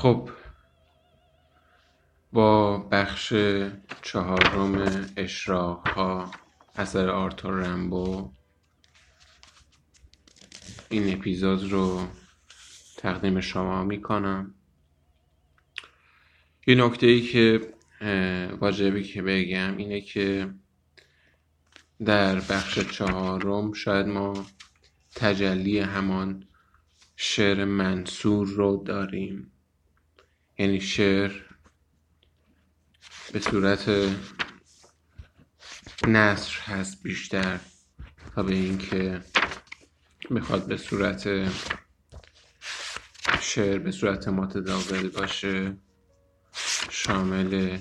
خب با بخش چهارم اشراق ها اثر آرتور رمبو این اپیزود رو تقدیم شما می‌کنم. یه نکته ای که واجبی که بگم اینه که در بخش چهارم شاید ما تجلی همان شعر منصور رو داریم. یعنی شعر به صورت نصر هست بیشتر تا به اینکه می‌خواد به صورت شعر به صورت متداول باشه شامل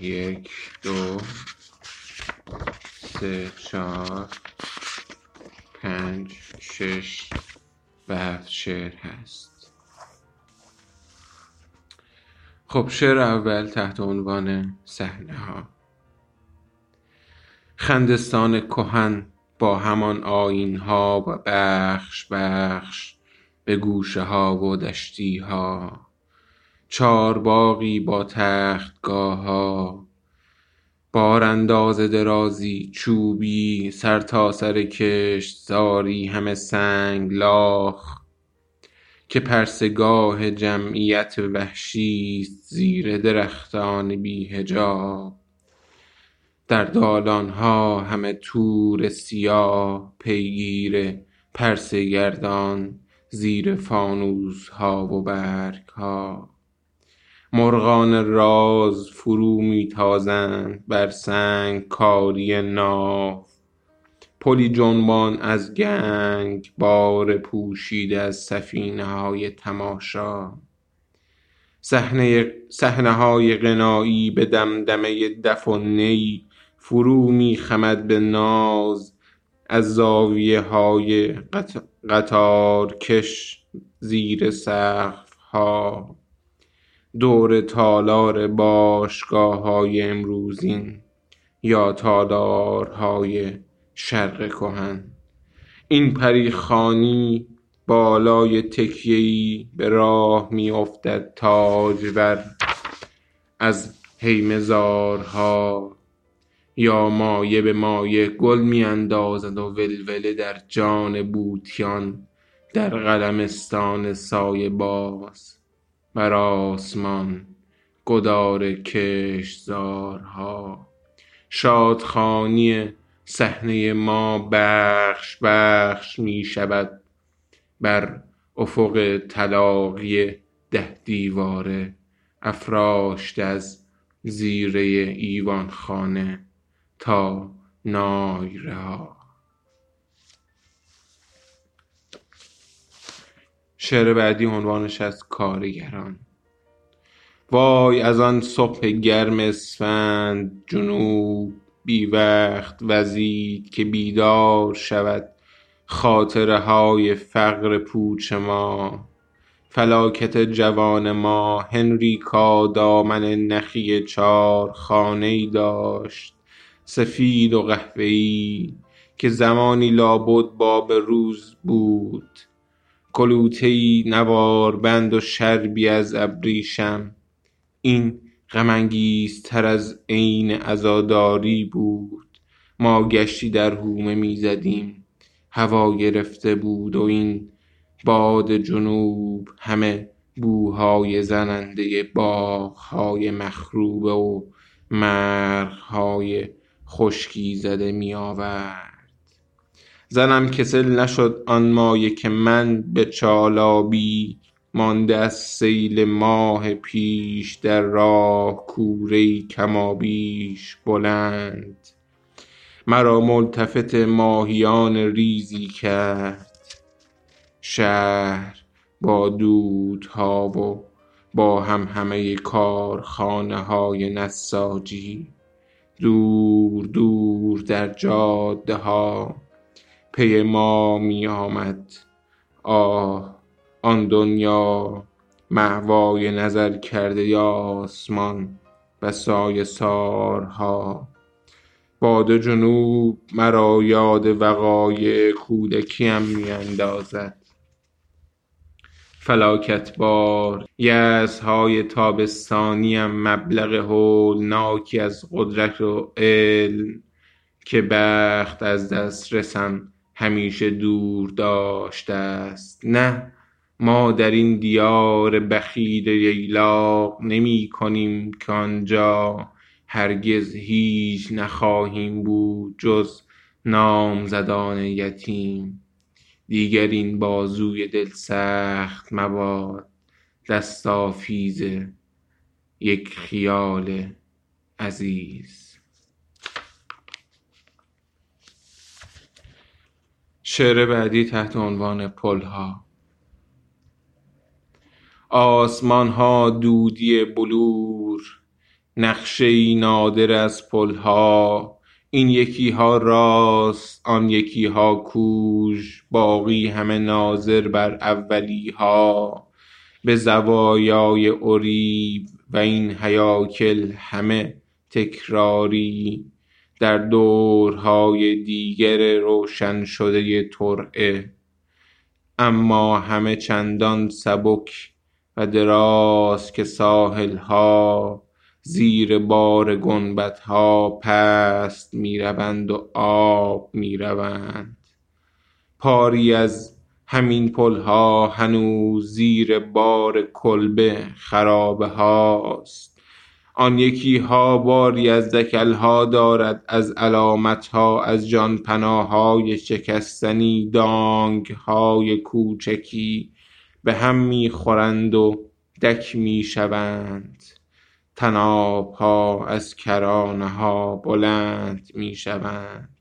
یک دو سه چهار پنج شش و هفت شعر هست. خب شعر اول تحت عنوان صحنه ها خندستان کهن با همان آین ها و بخش بخش به گوشه ها و دشتی ها باقی با تختگاه ها بارانداز درازی چوبی سر تا سر کشت زاری همه سنگ لاخ که پرسگاه جمعیت وحشی زیر درختان بی هجاب در دالان ها همه تور سیاه پیگیر پرسه گردان زیر فانوس ها و برگ ها مرغان راز فرو میتازند بر سنگ کاری ناف. پلی جنبان از گنگ بار پوشیده از سفینه های تماشا. صحنه های غنایی به دمدمه دف و نی فرو میخمد به ناز. از زاویه های قطار کش زیر سقف ها دور تالار باشگاه های امروزین یا تالارهای شرق کهن. این پریخانی بالای تکیهی به راه میافتد تاجور از هیمزارها یا مایه به مایه گل میاندازد و ولوله در جان بوتیان در قلمستان سایه باز. بر آسمان گدار کشتزارها. شادخانی صحنه ما بخش بخش می شود بر افق طلاقی ده دیواره افراشت از زیره ایوان خانه تا نایره ها. شعر بعدی عنوانش از کارگران. وای از آن صبح گرم اسفند جنوب بی وقت وزید که بیدار شود خاطره های فقر پوچ ما. فلاکت جوان ما هنریکا دامن نخی چار خانه ای داشت. سفید و قهوه‌ای که زمانی لابد باب روز بود. کلوته نوار بند و شربی از ابریشم. این غم تر از عین عزاداری بود. ما گشتی در هومه می‌زدیم. هوا گرفته بود و این باد جنوب همه بوهای زننده باغهای مخروبه و مرغهای خشکی زده می آورد زنم کسل نشد آن مایه که من به چالابی مانده از سیل ماه پیش در راه کوره کمابیش بلند. مرا ملتفت ماهیان ریزی کرد. شهر با دودها و با هم همه کارخانه های نساجی. دور دور در جاده ها پی ما می آمد. آه آن دنیا محوای نظر کرده یا آسمان و سایه سارها. باد جنوب مرا یاد وقایع کودکیم می اندازد. فلاکت بار یأسهای تابستانیم مبلغ هولناکی از قدرت و علم که بخت از دسترسم همیشه دور داشته ست نه ما درین دیار بخیل ییلاق نمی کنیم که آنجا هرگز هیچ نخواهیم بود جز نامزدان یتیم. دیگر این بازوی دل سخت مباد دست آویز یک خیال عزیز. آسمانها دودی بلور نقشه نادر از پلها. این یکیها راست آن یکیها کوژ باقی همه ناظر بر اولیها. به زوایای اریب و این هیاکل همه تکراری. در دورهای دیگر روشن شده ترعه اما همه چندان سبک و دراز که ساحلها زیر بار گنبدها پست می روند و آب می روند پاری از همین پلها هنوز زیر بار کلبه خرابه هاست آن یکیها باری از دکلها دارد از علامتها از جان پناهای شکستنی دانگهای کوچکی به هم می خورند و دک می شوند طنابها از کرانه ها بلند می شوند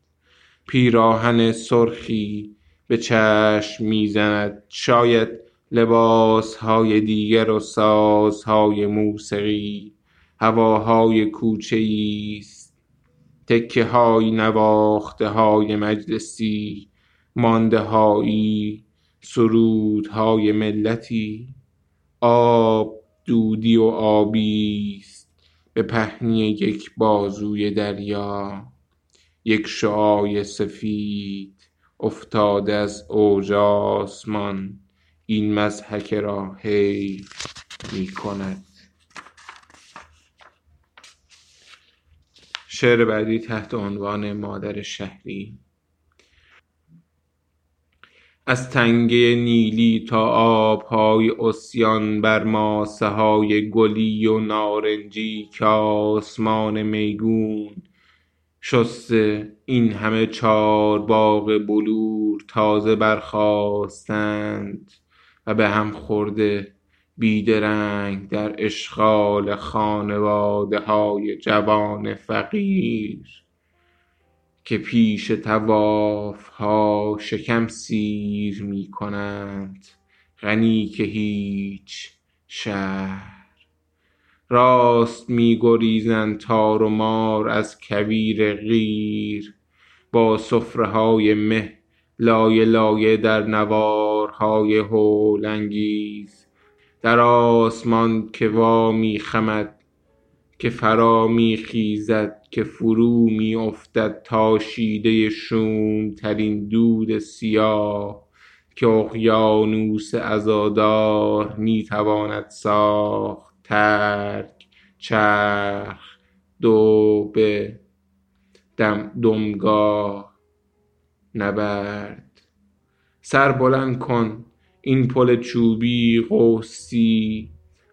پیراهن سرخی به چشم می زند شاید لباسهای دیگر و سازهای موسیقی هواهای کوچه ایست تکه های نواخته های مجلسی مانده هایی سرودهای ملتی. آب دودی و آبیست به پهنی یک بازوی دریا. یک شعاع سفید افتاده از اوج آسمان. این مضحکه را حیف می کند از تنگه نیلی تا آبهای عصیان بر ماسه های گلی و نارنجی که آسمان میگون شسته این همه چارباغ بلور تازه برخاستند و به هم خورده بی درنگ در اشغال خانواده های جوان فقیر که پیش طوافها شکم سیر می کنند غنی که هیچ شهر. راست می گریزند تار و مار از کویر قیر با سفره های مه لایه لایه در نوارهای هول انگیز. در آسمان که وا می خمد که فرا می خیزد که فرو می افتد تاشیده شوم ترین دود سیاه که اقیانوس عزادار می تواند ساخت ترک چرخ دوبه دمگاه نبرد. سر بلند کن این پل چوبی قوسی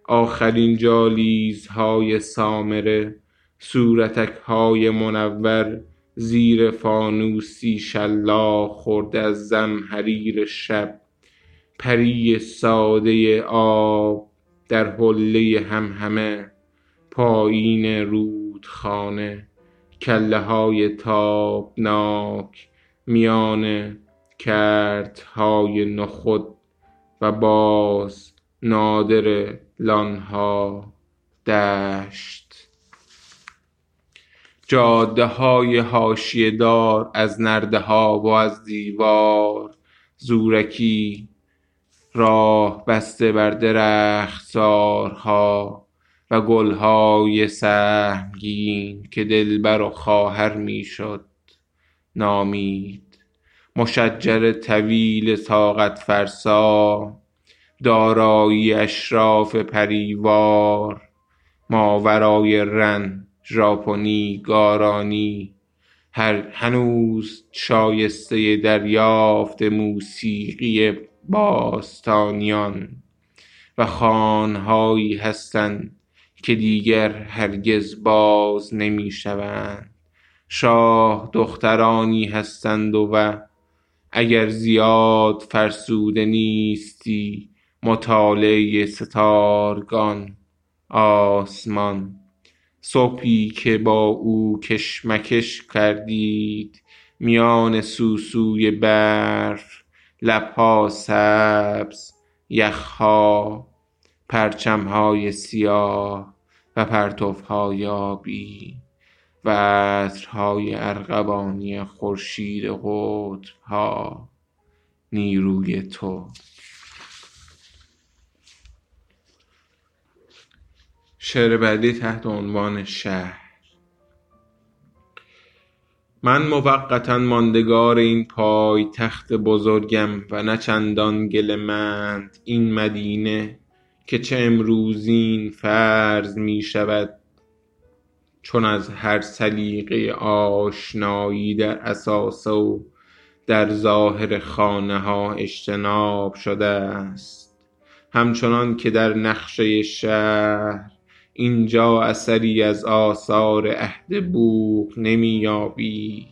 آخرین جالیزهای سامره صورتک های منور زیر فانوسی شلاق خورده از زمهریر شب. پری ساده آب در حله همهمه پایین رودخانه کله های تابناک میان کردهای نخود و باز نادره لانها دشت. جاده های حاشیه دار از نرده ها و از دیوار زورکی راه بسته بر درختارها و گلهای سهمگین که دلبر و خواهر می شد نامید. مشجر طویل طاقت فرسا دارایی اشراف پریوار ماورای رن ژاپنی گارانی هنوز شایسته دریافت موسیقی باستانیان و خوانهایی هستند که دیگر هرگز باز نمی شوند شاه دخترانی هستند و اگر زیاد فرسوده نیستی مطالعه ستارگان آسمان. صبحی که با او کشمکش کردید میان سوسوی برف لبها سبز یخها پرچمهای سیاه و پرتوهای آبی. و عطرهای ارغوانی خورشید قطبها نیروی تو. شعر بعدی تحت عنوان شهر. من موقتا ماندگار این پایتخت بزرگم و نه چندان گلهمند این مدینه که چه امروزین فرض می شود چون از هر سلیقه آشنایی در اساس و در ظاهر خانه ها اجتناب شده است. همچنان که در نقشه شهر اینجا اثری از آثار عهد بوق نمی یابید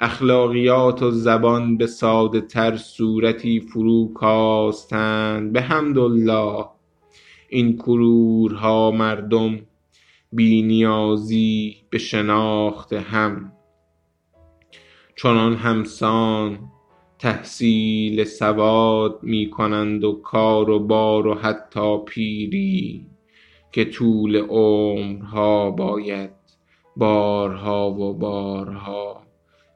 اخلاقیات و زبان به ساده تر صورتی فرو کاستند. بحمدالله این کرورها مردم بی نیازی به شناخت هم. چنان همسان تحصیل سواد می کنند و کار و بار و حتی پیری که طول عمرها باید بارها و بارها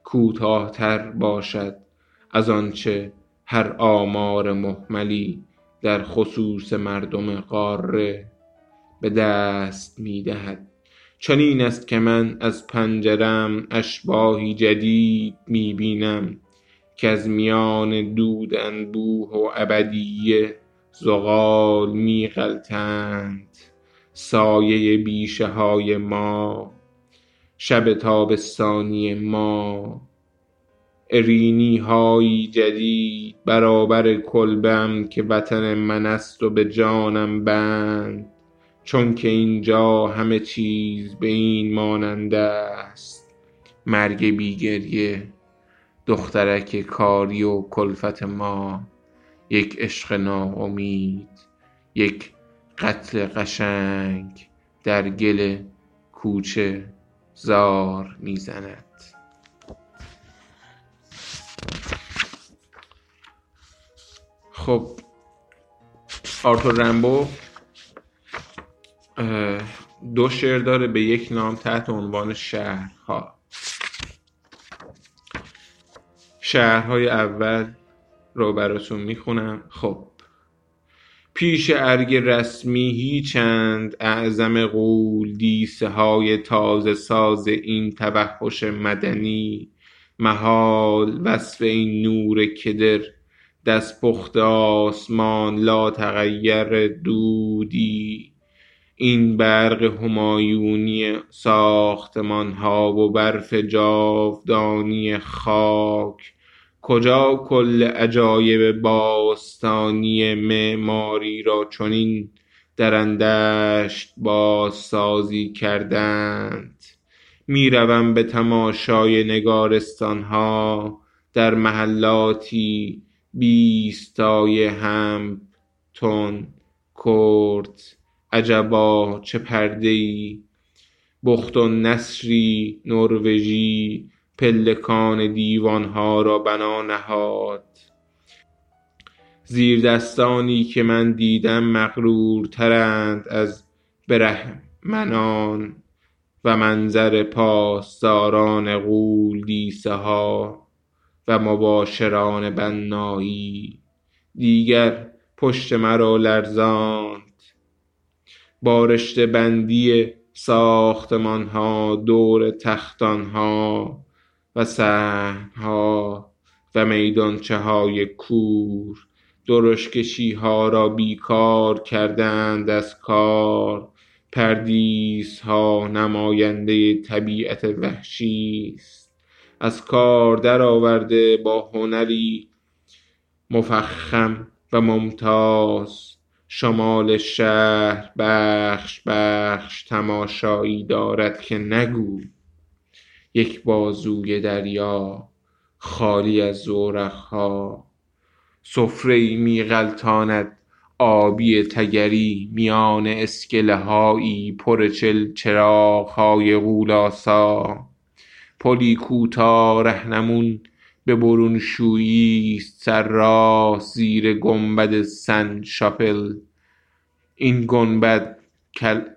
کوتاه تر باشد از آنچه هر آمار مهملی در خصوص مردم قاره به دست می دهد چنین است که من از پنجرم اشباحی جدید می بینم کز میان دود انبوه و ابدیه زغال می غلتند سایه بیشه های ما شب تابستانی ما ارینی هایی جدید برابر کلبه ام که وطن من است و به جانم بند. چونکه اینجا همه چیز به این مانند است. مرگ بی گریه دخترک کاری و کلفت ما. یک عشق ناامید یک قتل قشنگ در گل کوچه زار می زند خب آرتور رمبو دو شعر داره به یک نام تحت عنوان شهرها. شهرهای اول رو براتون می‌خونم. خب. پیش ارگ رسمی هیچند اعظم غول دیسه های تازه ساز این توحش مدنی. محال وصف این نور کدر دستپخت آسمان لا تغیر دودی. این برق همایونی ساختمان ها و برف جاودانی خاک. کجا کل عجایب باستانی معماری را چنین درندشت بازسازی کردند؟ می روم به تماشای نگارستان ها در محلاتی بیستای همپتون کورت عجبا چه پرده ای بخت و نسری نروژی پلکان دیوانها را بنا نهاد. زیردستانی که من دیدم مغرورترند از برهمنان و منظر پاسداران غولدیسه ها و مباشران بنایی. دیگر پشت مرا لرزاند با رشته بندی ساختمانها دور تختانها و صحنها و میدانچه های کور درشکشیها را بیکار کردند از کار. پردیسها نماینده طبیعت وحشی است. از کار درآورده با هنری مفخم و ممتاز. شمال شهر بخش بخش تماشایی دارد که نگو. یک بازوی دریا خالی از زورقها. سفره ای غلطاند آبی تگری میان اسکله هایی پر چراغ های غولاسا پلی کوتاه رهنمون به برونشویی است سرراست زیر گنبد سن شاپل این گنبد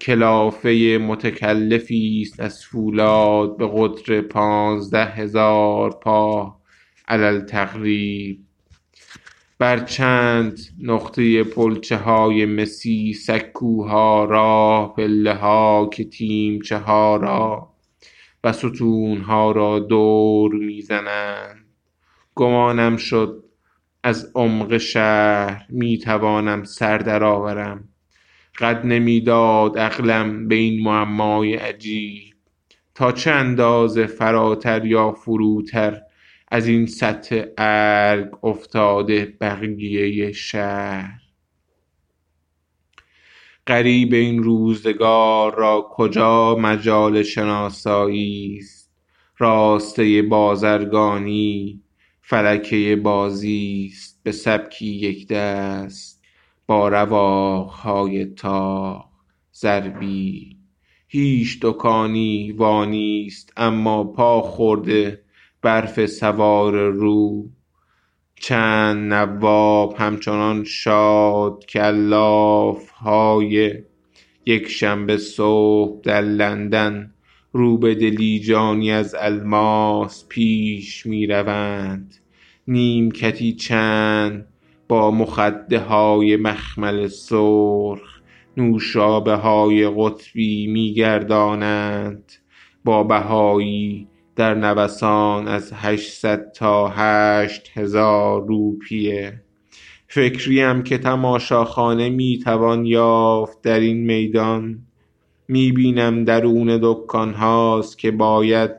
کلافه متکلفی است از فولاد به قطر پانزده هزار پا علی التقریب بر چند نقطه پلچه های مسی سکوها راه پله ها که تیمچه ها را و ستون ها را دور می زنند گمانم شد. از عمق شهر می توانم سر درآورم قد نمی داد عقلم به این معمای عجیب. تا چه اندازه فراتر یا فروتر از این سطح ارگ افتاده بقیه شهر. غریب این روزگار را کجا مجال شناسایی است؟ راسته بازرگانی فلکه بازی است به سبکی یکدست با رواق های طاق ضربی. هیچ دکانی وا نیست اما پا خورده برف سوار رو. چند نواب همچنان شاد که الاف های یکشنبه صبح در لندن رو به دلیجانی از الماس پیش می روند نیمکتی چند با مخده های مخمل سرخ نوشابه های قطبی می گردانند با بهایی در نوسان از هشتصد تا هشت هزار روپیه. فکریم که تماشاخانه می توان یافت در این میدان. می بینم درون دکان هاست که باید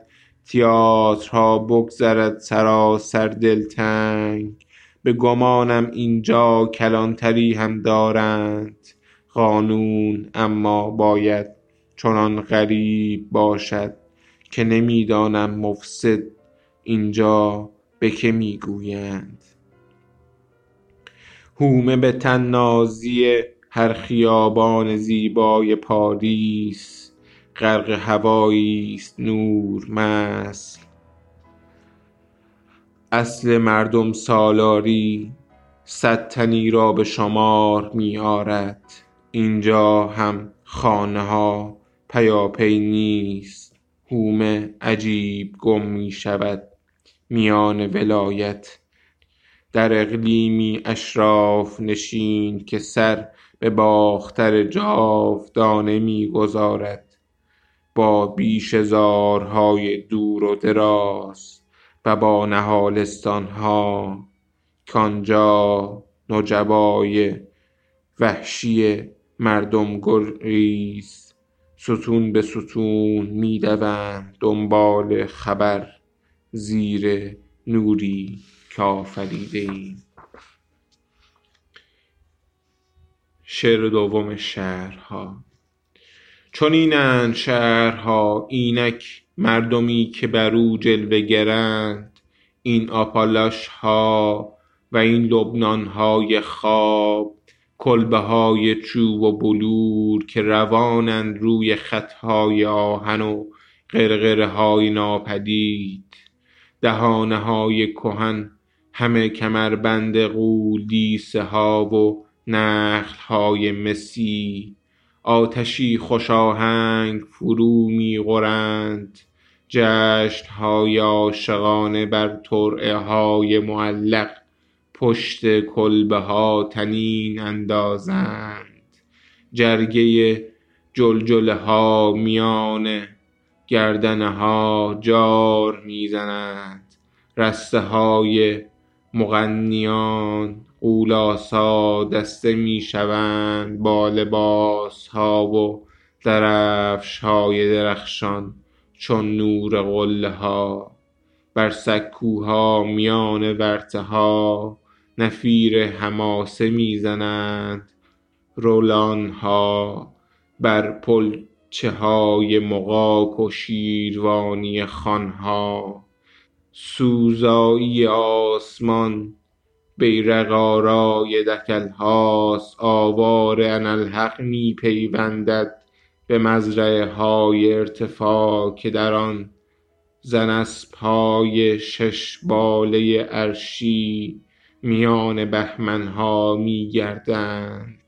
تیاترها بگذرد سراسر دلتنگ. به گمانم اینجا کلانتری هم دارند قانون اما باید چنان غریب باشد که نمی دانم مفسد اینجا به که می گویند هومه به طنازی هر خیابان زیبای پاریس. غرق هوایی است نور مثل. اصل مردم سالاری صد تنی را به شمار می آرد. اینجا هم خانه ها پیاپی نیست. هومه عجیب گم می شود میان ولایت. در اقلیمی اشراف نشین که سر به باختر جاودانه می گذارد. با بیشه زارهای دور و دراز و با نهالستان ها کآنجا نجبای وحشی مردم گریز ستون به ستون می دوند دنبال خبر زیر نوری که آفریده ایم شعر دوم شهرها. چنینند شهرها اینک مردمی که بر او جلوه گرند این آپالاش ها و این لبنان های خواب کلبه های چوب و بلور که روانند روی خط های آهن و غرغره های ناپدید. دهانه های کهن همه کمربند غولدیسه ها و نخل های مسی آتشی خوش آهنگ فرو می غرند. جشن های عاشقانه بر ترعه های معلق پشت کلبه ها طنین اندازند. جرگه جلجله ها میان گردنه ها جار می زنند رسته های مغنیان غولاسا دسته می شوند با لباس ها و درفش های درخشان چون نور قله ها بر سکوها میان ورطه ها نفیر حماسه می زنند رولان ها بر پلچه های مغاک و شیروانی خوان ها سوزایی آسمان بیرق آرای دکل هاست آوار اناالحق می پیوندد به مزرعه های ارتفاع که در آن زن اسپ های شش باله عرشی میان بهمن ها می گردند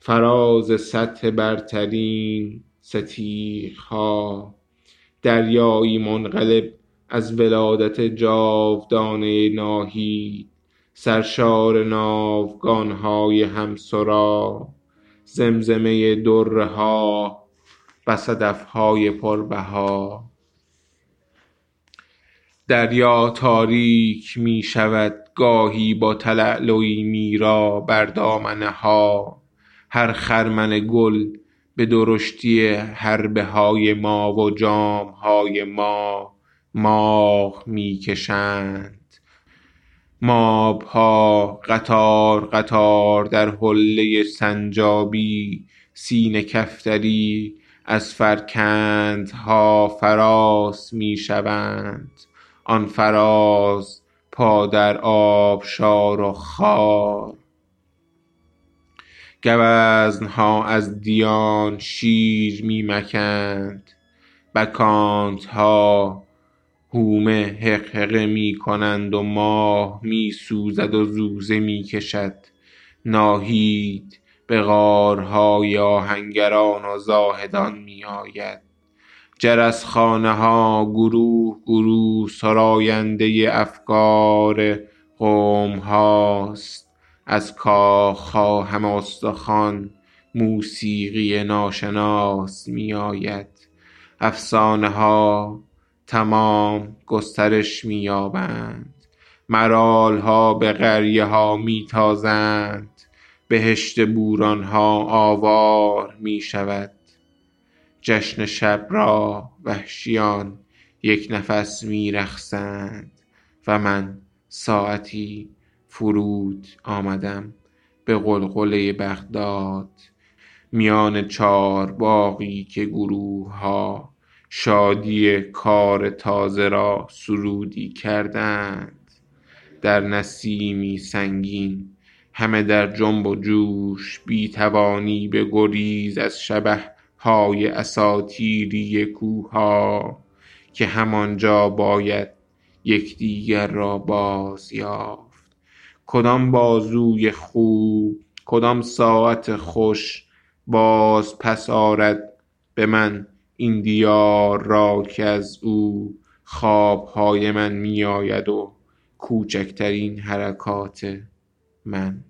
فراز سطح برترین ستیغ ها دریایی منقلب از ولادت جاودانه ناهید. سرشار ناوگان های همسرا زمزمه دره ها و صدف های پربها. دریا تاریک می شود گاهی با تلالوی میرا بر دامنه ها هر خرمن گل به درشتی حربه های ما و جام های ما ماغ می ماب ها قطار قطار در حله سنجابی سینه کفتری از فرکندها فراس می شوند آن فراز پا در آبشار و خار. گوزن ها از دیان شیر می مکند بکانت ها هومه حقحقه می کنند و ماه می سوزد و زوزه می کشد ناهید به غارهای آهنگران و زاهدان می آید جرس خانه ها گروه گروه سراینده افکار قوم هاست از کاخ ها همه استخوان موسیقی ناشناس می آید افسانه ها تمام گسترش می یابند مرال ها به قریه ها می تازند بهشت بوران ها آوار می شود جشن شب را وحشیان یک نفس می رقصند و من ساعتی فرود آمدم به غلغله بغداد. میان چارباغی که گروه ها شادی کار تازه را سرودی کردند. در نسیمی سنگین همه در جنب و جوش بی توانی به گریز از شبح های اساطیری کوه ها که همانجا باید یکدیگر را باز یافت. کدام بازوی خوب کدام ساعت خوش باز پس آرد به من این دیار را که از او خواب های من می آید و کوچکترین حرکات من.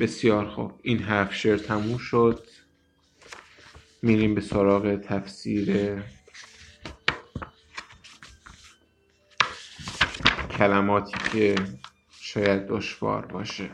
بسیار خوب. این هفت شعر تموم شد. میریم به سراغ تفسیر کلماتی که شاید دشوار باشه.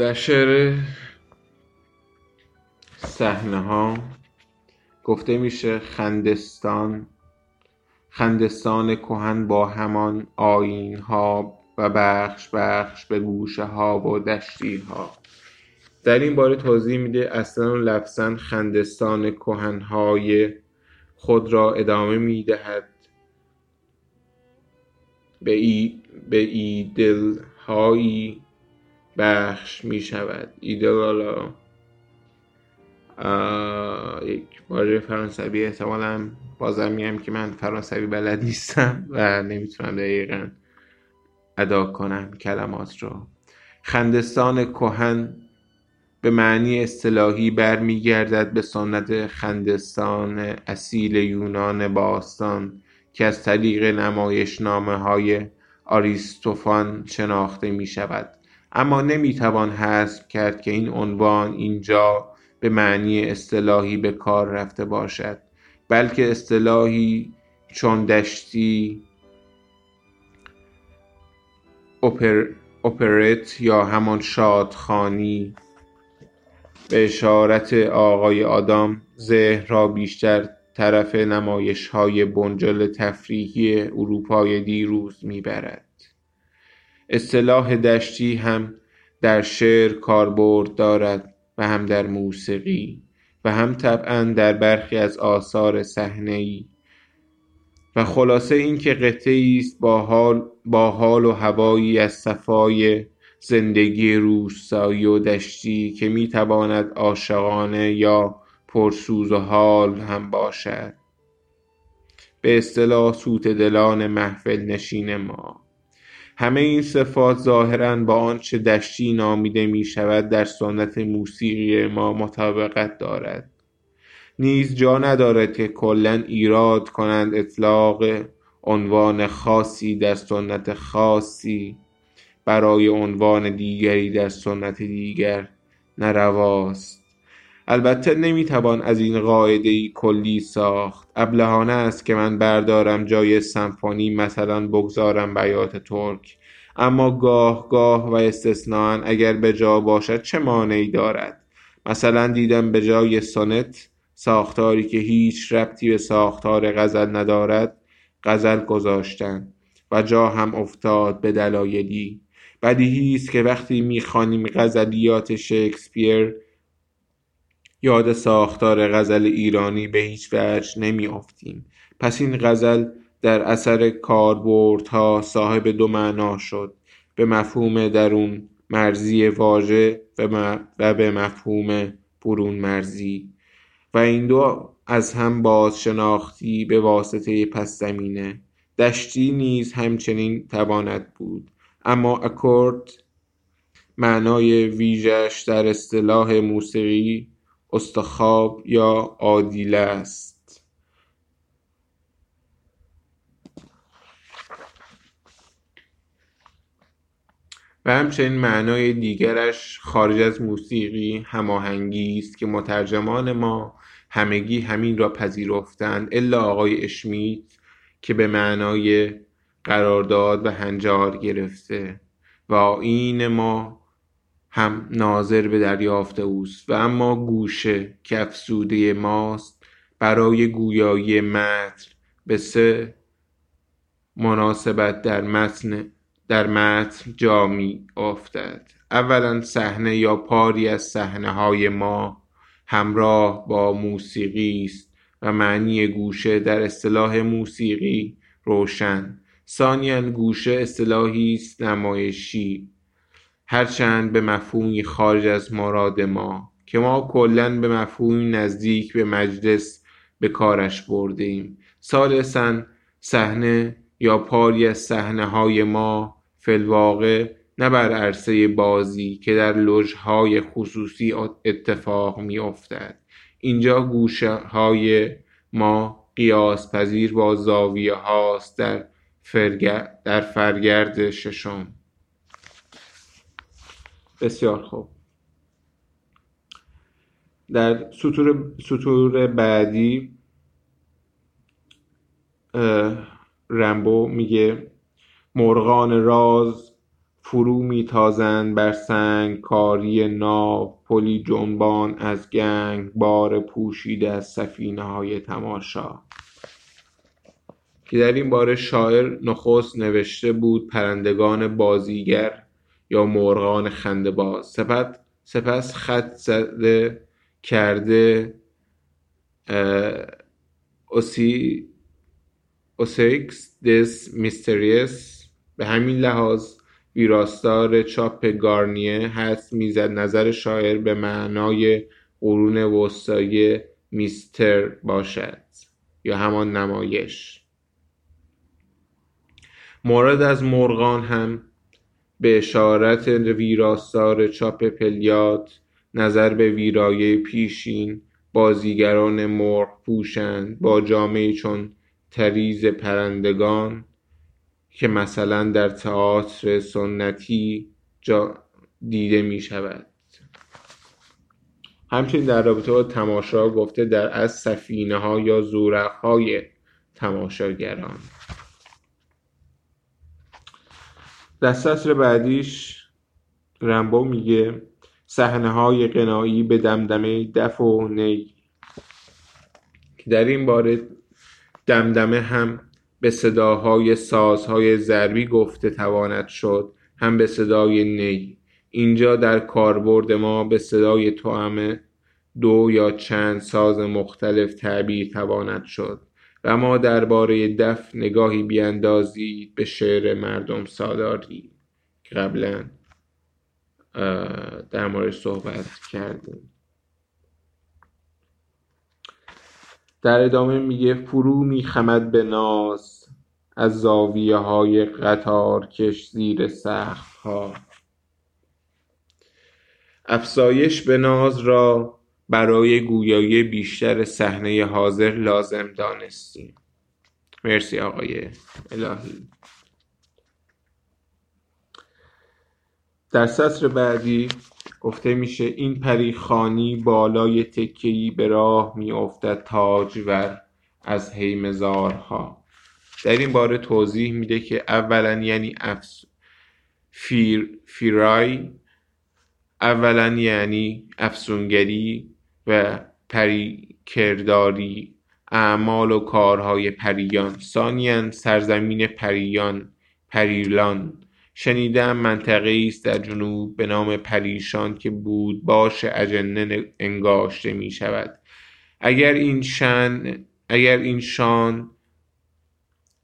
در شعر صحنه گفته میشه خندستان خندستان کهن با همان آیین ها و بخش بخش به گوشه ها و دشتی ها در این باره توضیح میده اصلا لفظا خندستان کهن های خود را ادامه می‌دهد. به ایدل هایی بخش می شود. ایدل حالا یک واژه فرانسوی احتمالا بازم میگم که من فرانسوی بلد نیستم و نمی‌تونم دقیقا ادا کنم کلمات رو. خندستان کهن به معنی اصطلاحی برمیگردد به سنت خندستان اصیل یونان باستان که از طریق نمایشنامه های آریستوفان شناخته می شود اما نمی توان حذف کرد که این عنوان اینجا به معنی اصطلاحی به کار رفته باشد بلکه اصطلاحی چون دشتی اپر، اپرت یا همان شادخانی. به اشارت آقای آدام ذهن را بیشتر طرف نمایش های بنجل تفریحی اروپای دیروز می‌برد. اصطلاح دشتی هم در شعر کاربرد دارد و هم در موسیقی و هم طبعا در برخی از آثار صحنه‌ای. و خلاصه اینکه قطعی است با حال, با حال و هوایی از صفای زندگی روستایی و دشتی که می‌تواند عاشقانه یا پرسوز و حال هم باشد. به اصطلاح سوت دلان محفل نشین ما. همه این صفات ظاهرا با آنچه دشتی نامیده می شود در سنت موسیقی ما مطابقت دارد. نیز جا ندارد که کلا ایراد کنند اطلاق عنوان خاصی در سنت خاصی برای عنوان دیگری در سنت دیگر نرواست البته نمی‌توان از این قاعده کلی ساخت. ابلهانه است که من بردارم جای سمفونی مثلا بگذارم بیات ترک. اما گاه گاه و استثناا اگر به جا باشد چه مانعی دارد؟ مثلا دیدم به جای سونت ساختاری که هیچ ربطی به ساختار غزل ندارد غزل گذاشتن و جا هم افتاد به دلایلی. بدیهی است که وقتی می‌خوانیم غزلیات شکسپیر یاد ساختار غزل ایرانی به هیچ وجه نمیافتیم. پس این غزل در اثر کاربردها صاحب دو معنا شد. به مفهوم درون مرزی واژه و به مفهوم برون مرزی. و این دو از هم باز شناختی به واسطه پس زمینه. دشتی نیز همچنین تواند بود. اما اکورد معنای ویژش در اصطلاح موسیقی استخواب یا عادیله است؟ و همچنین معنای دیگرش خارج از موسیقی هماهنگی است که مترجمان ما همگی همین را پذیرفتند الا آقای اشمیت که به معنای قرارداد و هنجار گرفته. و این ما هم ناظر به دریافت اوست و اما گوشه که افسوده ماست برای گویایی متن به سه مناسبت در متن در متن جا می افتد اولا صحنه یا پاری از صحنه های ما همراه با موسیقی است و معنی گوشه در اصطلاح موسیقی روشن. ثانیا گوشه اصطلاحی است نمایشی. هرچند به مفهومی خارج از مراد ما که ما کلا به مفهومی نزدیک به مجلس به کارش بردیم ثالثا صحنه یا پاری از صحنه های ما فلواقع نه بر عرصه بازی که در لژهای خصوصی اتفاق می افتد اینجا گوشه های ما قیاس پذیر با زاویه هاست در, در فرگرد ششم. بسیار خوب. در سطور, سطور بعدی رمبو میگه مرغان راز فرو میتازند بر سنگ کاری ناو پلی جنبان از گنگ بار پوشیده از سفینه های تماشا. که در این باره شاعر نخست نوشته بود پرندگان بازیگر. یا مرغان خندهباز سپس سپس خط زده کرده اوسی Oiseaux des mystères. به همین لحاظ ویراستار چاپ گارنیه حدس می‌زد نظر شاعر به معنای قرون وسطایی mystère باشد یا همان نمایش. مراد از مرغان هم به اشارت ویراستار چاپ پلیاد نظر به ویرایه پیشین بازیگران مرغ پوشند با جامعه چون تریز پرندگان که مثلا در تئاتر سنتی جا دیده می شود همچنین در رابطه با تماشا گفته در از سفینه ها یا زورق های تماشاگران. در سطر بعدیش رمبو میگه صحنه های قنایی به دمدمه دف و نی. که در این باره دمدمه هم به صداهای سازهای ضربی گفته تواند شد هم به صدای نی. اینجا در کاربرد ما به صدای توامه دو یا چند ساز مختلف تعبیر تواند شد. و ما درباره دف نگاهی بیاندازید به شعر مردم سالاری. که قبلا در مورد صحبت کردیم. در ادامه میگه فرو میخمد به ناز از زاویه های قطار کش زیر سخت ها افزایش به ناز را برای گویایی بیشتر صحنه حاضر لازم دانستیم. مرسی آقای الهی. در سطر بعدی گفته میشه این پریخانی بالای تکیهی به راه میافتد تاجور از هیمزارها در این باره توضیح میده که اولا یعنی افس فیر فیرای اولا یعنی افسونگری و پریکرداری اعمال و کارهای پریان. ثانیا سرزمین پریان پریلان. شنیدم منطقه است در جنوب به نام پریشان که بود باش اجنه انگاشته می شود اگر این شن اگر این شان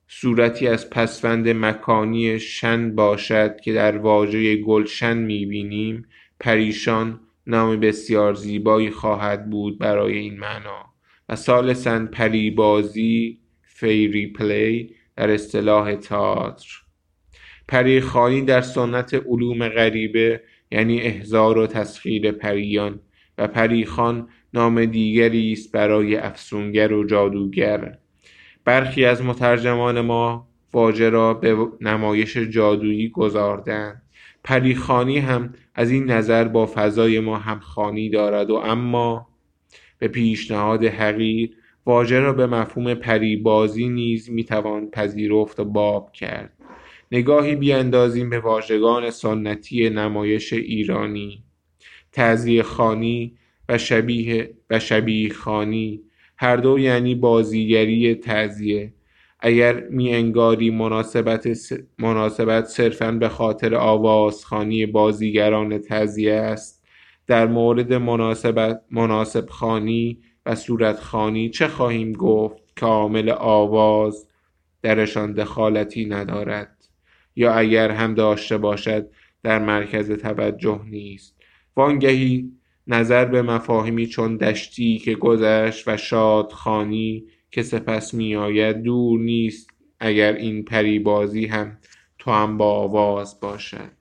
صورتی از پسوند مکانی شن باشد که در واژه گلشن می بینیم پریشان نام بسیار زیبایی خواهد بود برای این معنا. و ثالثا پریبازی فیری پلی در اصطلاح تئاتر. پریخانی در سنت علوم غریبه یعنی احضار و تسخیر پریان. و پریخان نام دیگری است برای افسونگر و جادوگر. برخی از مترجمان ما واژه را به نمایش جادویی گذاردند پریخانی هم از این نظر با فضای ما همخانی دارد و اما به پیشنهاد حقیر واژه را به مفهوم پریبازی نیز می‌توان پذیرفت و باب کرد. نگاهی بیاندازیم به واژگان سنتی نمایش ایرانی تعذیه خانی و شبیه و شبیه خانی. هر دو یعنی بازیگری تعذیه اگر می انگاری مناسبت, مناسبت صرفا به خاطر آوازخانی بازیگران تعذیه است در مورد مناسبت مناسب خانی و صورت خانی چه خواهیم گفت؟ که عامل آواز درشان دخالتی ندارد. یا اگر هم داشته باشد در مرکز توجه نیست. وانگهی نظر به مفاهیمی چون دشتی که گذشت و شادخانی که سپس میآید دور نیست اگر این پریبازی هم تو هم با آواز باشد.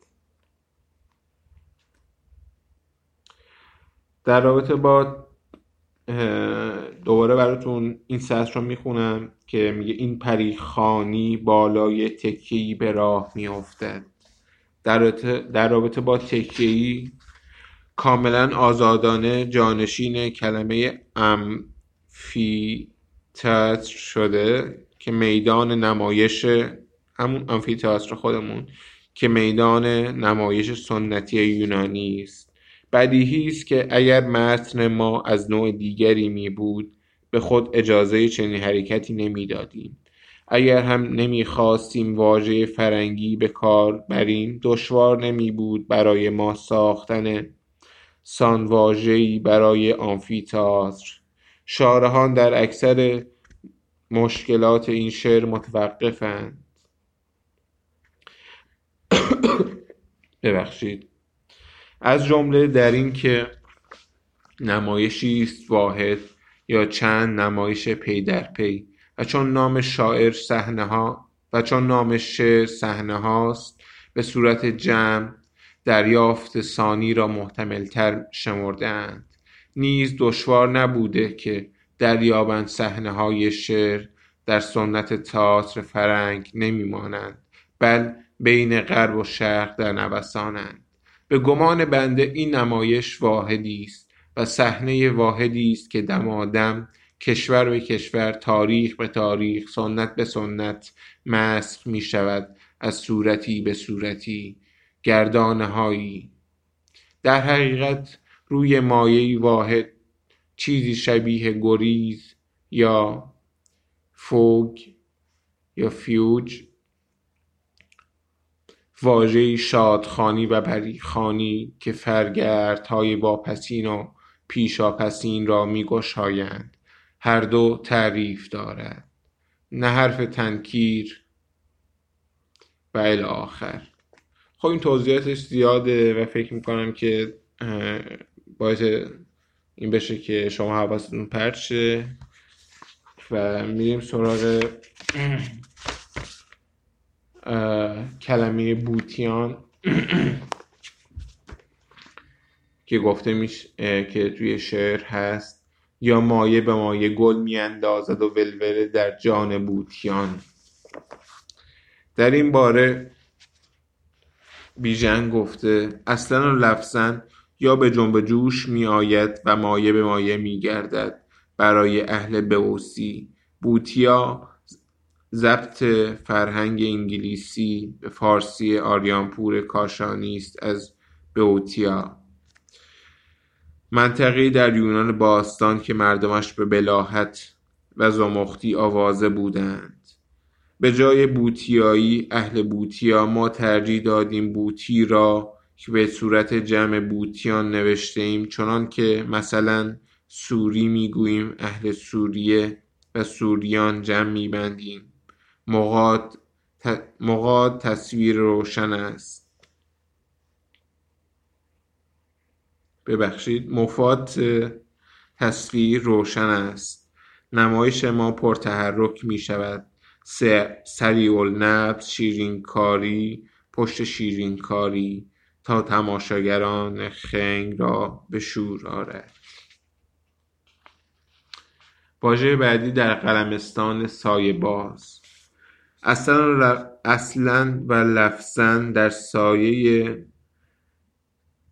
در رابطه با دوباره براتون این سطر رو می‌خونم که میگه این پریخانی بالای تکیهی به راه میافتد. در, در رابطه با تکیهی کاملا آزادانه جانشین کلمه امفی تئاتر شده که میدان نمایش همون آمفی تئاتر خودمون که میدان نمایش سنتی یونانی است. بدیهی است که اگر متن ما از نوع دیگری می بود به خود اجازه چنین حرکتی نمی‌دادیم اگر هم نمی‌خواستیم واژه فرنگی به کار بریم دشوار نمی بود برای ما ساختن سان برای آمفیتاتر شارهان در اکثر مشکلات این شعر متوقفند. ببخشید. از جمله در این که نمایشی است واحد یا چند نمایش پی در پی و چون نام شاعر ها و چون نام شعر صحنه هاست به صورت جمع دریافت ثانی را محتملتر شمردهاند. نیز دشوار نبوده که دریابند صحنه های شعر در سنت تئاتر فرنگ نمیمانند بل بین غرب و شرق در نوسانند. به گمان بنده این نمایش واحدی است و صحنه واحدی است که دمادم کشور به کشور تاریخ به تاریخ سنت به سنت مسخ می شود از صورتی به صورتی گردانه هایی در حقیقت روی مایه واحد چیزی شبیه گریز یا فوگ یا فیوج واژه شادخانی و پریخانی که فرگردهای واپسین و پیشاپسین را میگشایند. هر دو تعریف دارد نه حرف تنکیر و الی آخر. خب این توضیحاتش زیاده و فکر می‌کنم که باعث این بشه که شما حواستون پرت و میریم سراغ کلمه بوتیان که گفته میشه که توی شعر هست. یا مایه به مایه گل میاندازد و ولوله در جان بوتیان. در این باره بیژن گفته اصلا و لفظا یا به جنب جوش می آید و مایه به مایه می گردد برای اهل بوسی. بوتیا ضبط فرهنگ انگلیسی به فارسی آریانپور کاشانی است از بوتیا. منطقه در یونان باستان که مردمش به بلاحت و زمختی آوازه بودند. به جای بوتیایی اهل بوتیا ما ترجیح دادیم بوتی را که به صورت جمع بوتیان نوشته ایم چنان که مثلا سوری می‌گوییم اهل سوریه و سوریان جمع میبندیم. مقاد تصویر روشن است. ببخشید مفاد تصویر روشن است. نمایش ما پرتحرک می شود سریع النبض شیرین کاری پشت شیرین کاری تا تماشاگران خنگ را به شور آرد. واژه بعدی در قلمستان سایه باز. اصلا و لفظا در سایه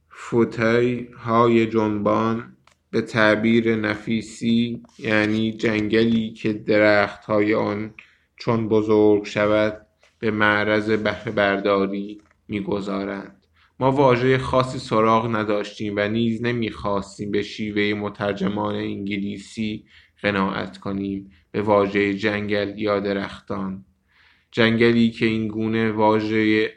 فوتای های جنبان به تعبیر نفیسی یعنی جنگلی که درخت های آن چون بزرگ شود به معرض بهره برداری می‌گذارند. ما واژه خاصی سراغ نداشتیم و نیز نمی‌خواستیم به شیوه مترجمان انگلیسی قناعت کنیم. به واژه جنگل یا درختان. جنگلی که این گونه واژه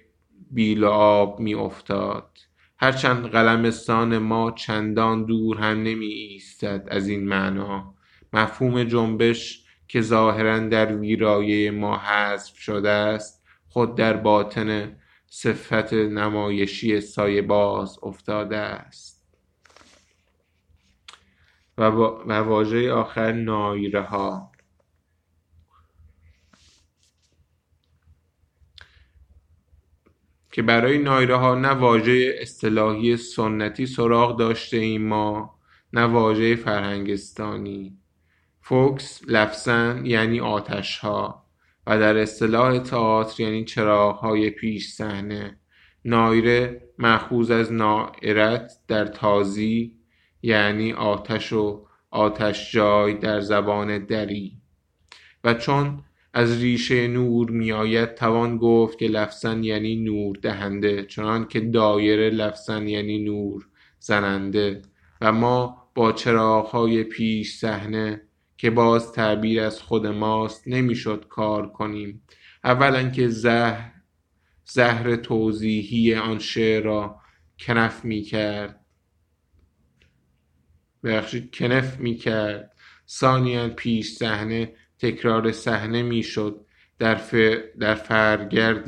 بیل آب می افتاد هرچند قلمستان ما چندان دور هم نمی ایستد از این معنا. مفهوم جنبش که ظاهرا در ویرایه ما حذف شده است خود در باطن صفت نمایشی سایه باز افتاده است. و, و واژه آخر نایره ها. که برای نایره ها نه واژه اصطلاحی سنتی سراغ داشته ایم ما نه واژه فرهنگستانی. فوکس لفظا یعنی آتش ها و در اصطلاح تئاتر یعنی چراغ های پیش صحنه. نایره مأخوذ از نائرت در تازی یعنی آتش و آتش جای در زبان دری. و چون از ریشه نور میآید توان گفت که لفظا یعنی نور دهنده چنان که دایره لفظا یعنی نور زننده. و ما با چراغهای پیش صحنه که باز تعبیر از خود ماست نمی‌شد کار کنیم. اولا که زهر زهر توضیحی آن شعر را کنف می کرد بخشید کنف می کرد ثانیا پیش صحنه تکرار صحنه می‌شد. در, در فرگرد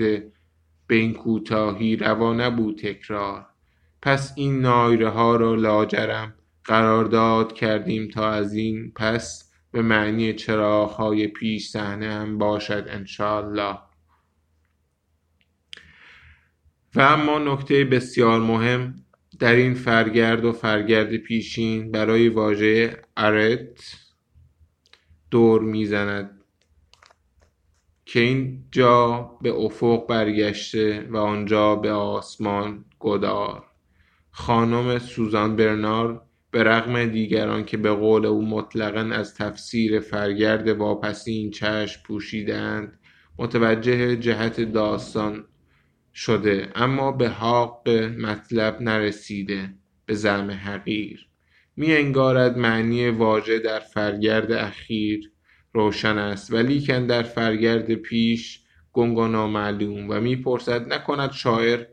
به این کوتاهی روا نبود تکرار. پس این نایره ها را لاجرم قرارداد کردیم تا از این پس به معنی چراغهای پیش صحنه هم باشد انشاءالله. و اما نکته بسیار مهم در این فرگرد و فرگرد پیشین برای واژه ارت دور می‌زند که این جا به افق برگشته و آنجا به آسمان گدار. خانم سوزان برنار به رغم دیگران که به قول او مطلقا از تفسیر فرگرد واپسین چشم پوشیدند متوجه جهت داستان شده اما به حق مطلب نرسیده به زعم حقیر. می انگارد معنی واژه در فرگرد اخیر روشن است ولیکن در فرگرد پیش گنگ و نامعلوم و می‌پرسد نکند شاعر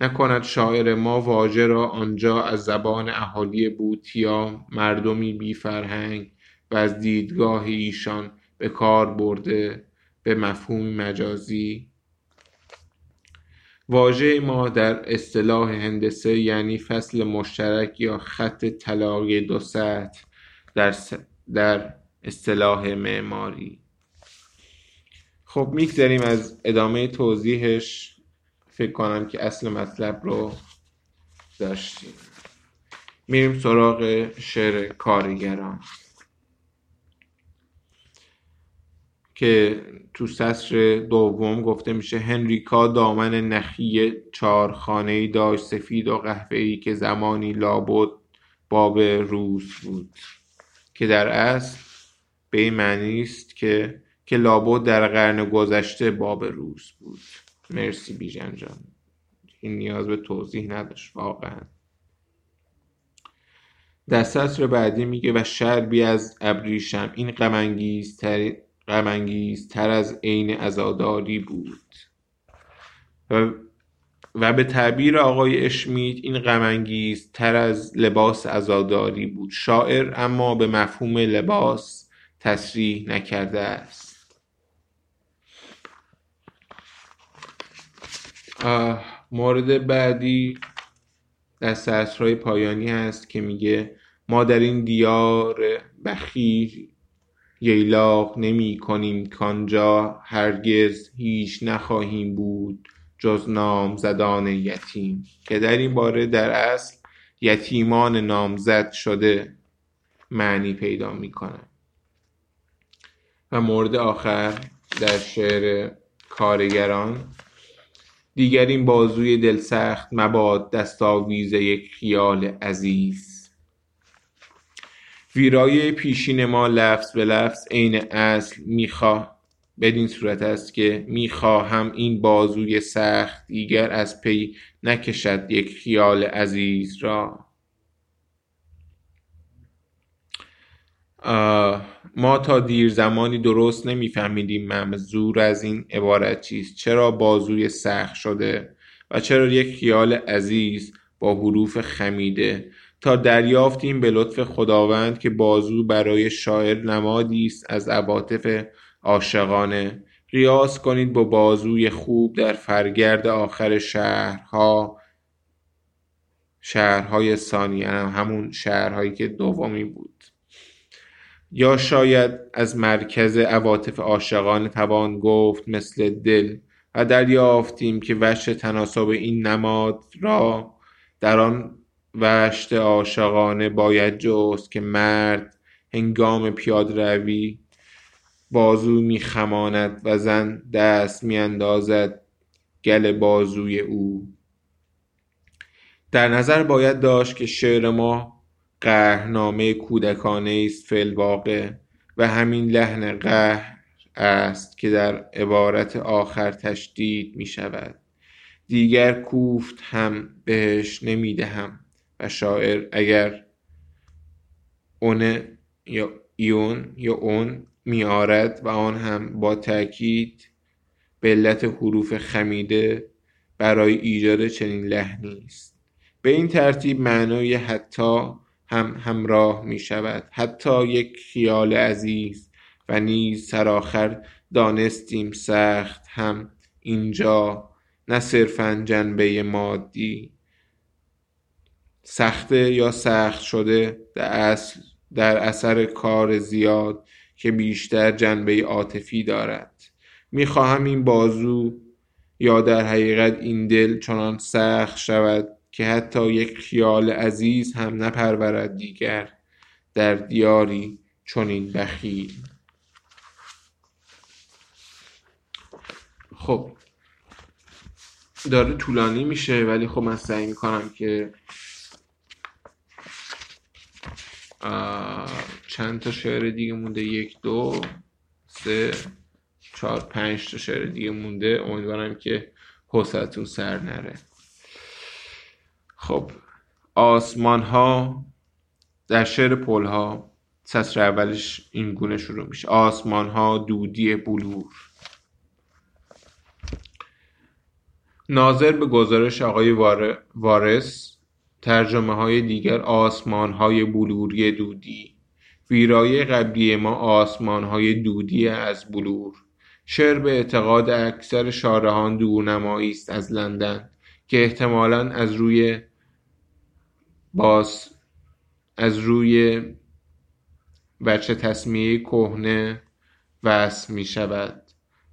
نکند شاعر ما واژه را آنجا از زبان اهالی بوتیا مردمی بی فرهنگ و از دیدگاه ایشان به کار برده به مفهوم مجازی. واژه ما در اصطلاح هندسه یعنی فصل مشترک یا خط طلای دو سطح در, در اصطلاح معماری. خب میگذریم از ادامه توضیحش. فکر کنم که اصل مطلب رو داشتیم. میریم سراغ شعر کارگران. که تو سطر دوم گفته میشه هنریکا دامن نخی چارخانه ای داشت سفید و قهوه‌ای که زمانی لابد باب روس بود. که در اصل به این معنی است که که لابد در قرن گذشته باب روس بود. مرسی بیژن جان. این نیاز به توضیح نداشت واقعا. در سطر بعدی میگه و شربی از ابریشم. این غمانگیزتر تر از عین عزاداری بود. و, و به تعبیر آقای اشمیت این غمانگیز تر از لباس عزاداری بود. شاعر اما به مفهوم لباس تصریح نکرده است. مورد بعدی در سطرهای پایانی هست که میگه ما در این دیار بخیر ییلاق نمی کنیم کانجا هرگز هیچ نخواهیم بود جز نامزدان یتیم. که در این باره در اصل یتیمان نامزد شده معنی پیدا می‌کنه. و مورد آخر در شعر کارگران دیگر این بازوی دلسخت مباد دستاویز یک خیال عزیز. ویرایه پیشین ما لفظ به لفظ عین اصل می‌خواه. بدین صورت است که می‌خواهم این بازوی سخت دیگر از پی نکشد یک خیال عزیز را. ما تا دیر زمانی درست نمیفهمیدیم منظور از این عبارت چیست. چرا بازوی سخت شده و چرا یک خیال عزیز با حروف خمیده؟ تا دریافتیم به لطف خداوند که بازو برای شاعر نمادی است از عواطف عاشقانه. ریاض کنید با بازوی خوب در فرگرد آخر شهرها شهرهای ثانیه همون شهرهایی که دومی بود. یا شاید از مرکز عواطف عاشقانه توان گفت مثل دل و دریافتیم که وجه تناسب این نماد را. در آن وشت عاشقانه باید جست که مرد هنگام روی بازو میخماند و زن دست میاندازد گل بازوی او. در نظر باید داشت که شعر ما قهرنامه کودکانه است فی و همین لحن قهر است که در عبارت آخر تشدید می شود. دیگر کوفت هم بهش نمی دهم و شاعر اگر اون یا ایون یا اون میارد و آن هم با تاکید به علت حروف خمیده برای ایجاد چنین لحنی است. به این ترتیب معنای حتی هم همراه می شود حتی یک خیال عزیز و نیز سرآخر دانستیم سخت هم اینجا نه صرفا جنبه مادی. سخته یا سخت شده در, اثر کار زیاد که بیشتر جنبه عاطفی دارد. می‌خواهم این بازو یا در حقیقت این دل چنان سخت شود که حتی یک خیال عزیز هم نپرورد دیگر در دیاری چنین بخیل. خب داره طولانی میشه ولی خب من سعی می‌کنم که چند تا شعر دیگه مونده. یک دو سه چهار پنج تا شعر دیگه مونده. امیدوارم که حوصلتون سر نره. خب آسمان ها در شعر پل ها سطر اولش این گونه شروع میشه. آسمان ها دودی بلور. ناظر به گزارش آقای وارس ترجمه های دیگر آسمان های بلوری دودی. ویرایه قبلی ما آسمان های دودی از بلور. شعر به اعتقاد اکثر شارهان دورنمایی است از لندن که احتمالا از روی باز از روی بچه تصمیه کهنه وصل می شود.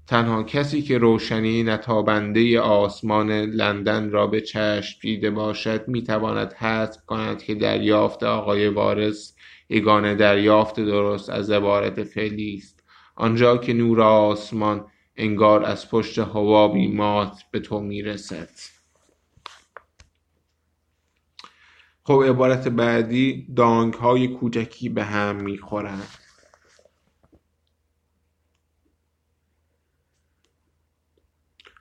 تنها کسی که روشنی نتابنده آسمان لندن را به چشم دیده باشد می‌تواند حذف کند که دریافت آقای وارث یگانه دریافت درست از عبارت فعلی است. آنجا که نور آسمان انگار از پشت حبابی مات به تو می‌رسد خب عبارت بعدی دانگ های کوچکی به هم می‌خورند.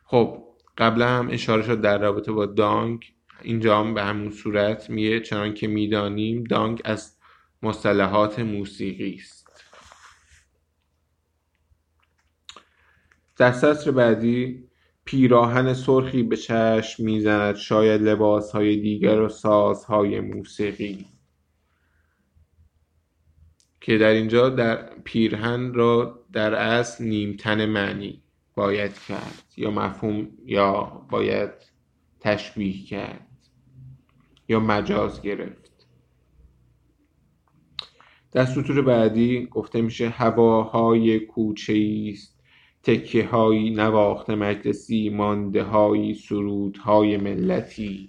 خب قبلا هم اشاره شد در رابطه با دانگ. اینجا هم به همون صورت میگه چنان که می‌دانیم دانگ از مصطلحات موسیقی است. در سطر بعدی پیراهن سرخی به چشم می‌زند شاید لباس های دیگر و سازهای موسیقی. که در اینجا در پیرهن را در اصل نیمتن معنی باید کرد یا مفهوم یا باید تشبیه کرد یا مجاز گرفت. در سطور بعدی گفته میشه هواهای کوچه است. تکه های نواخت مجلسی مانده های سرودهای ملتی.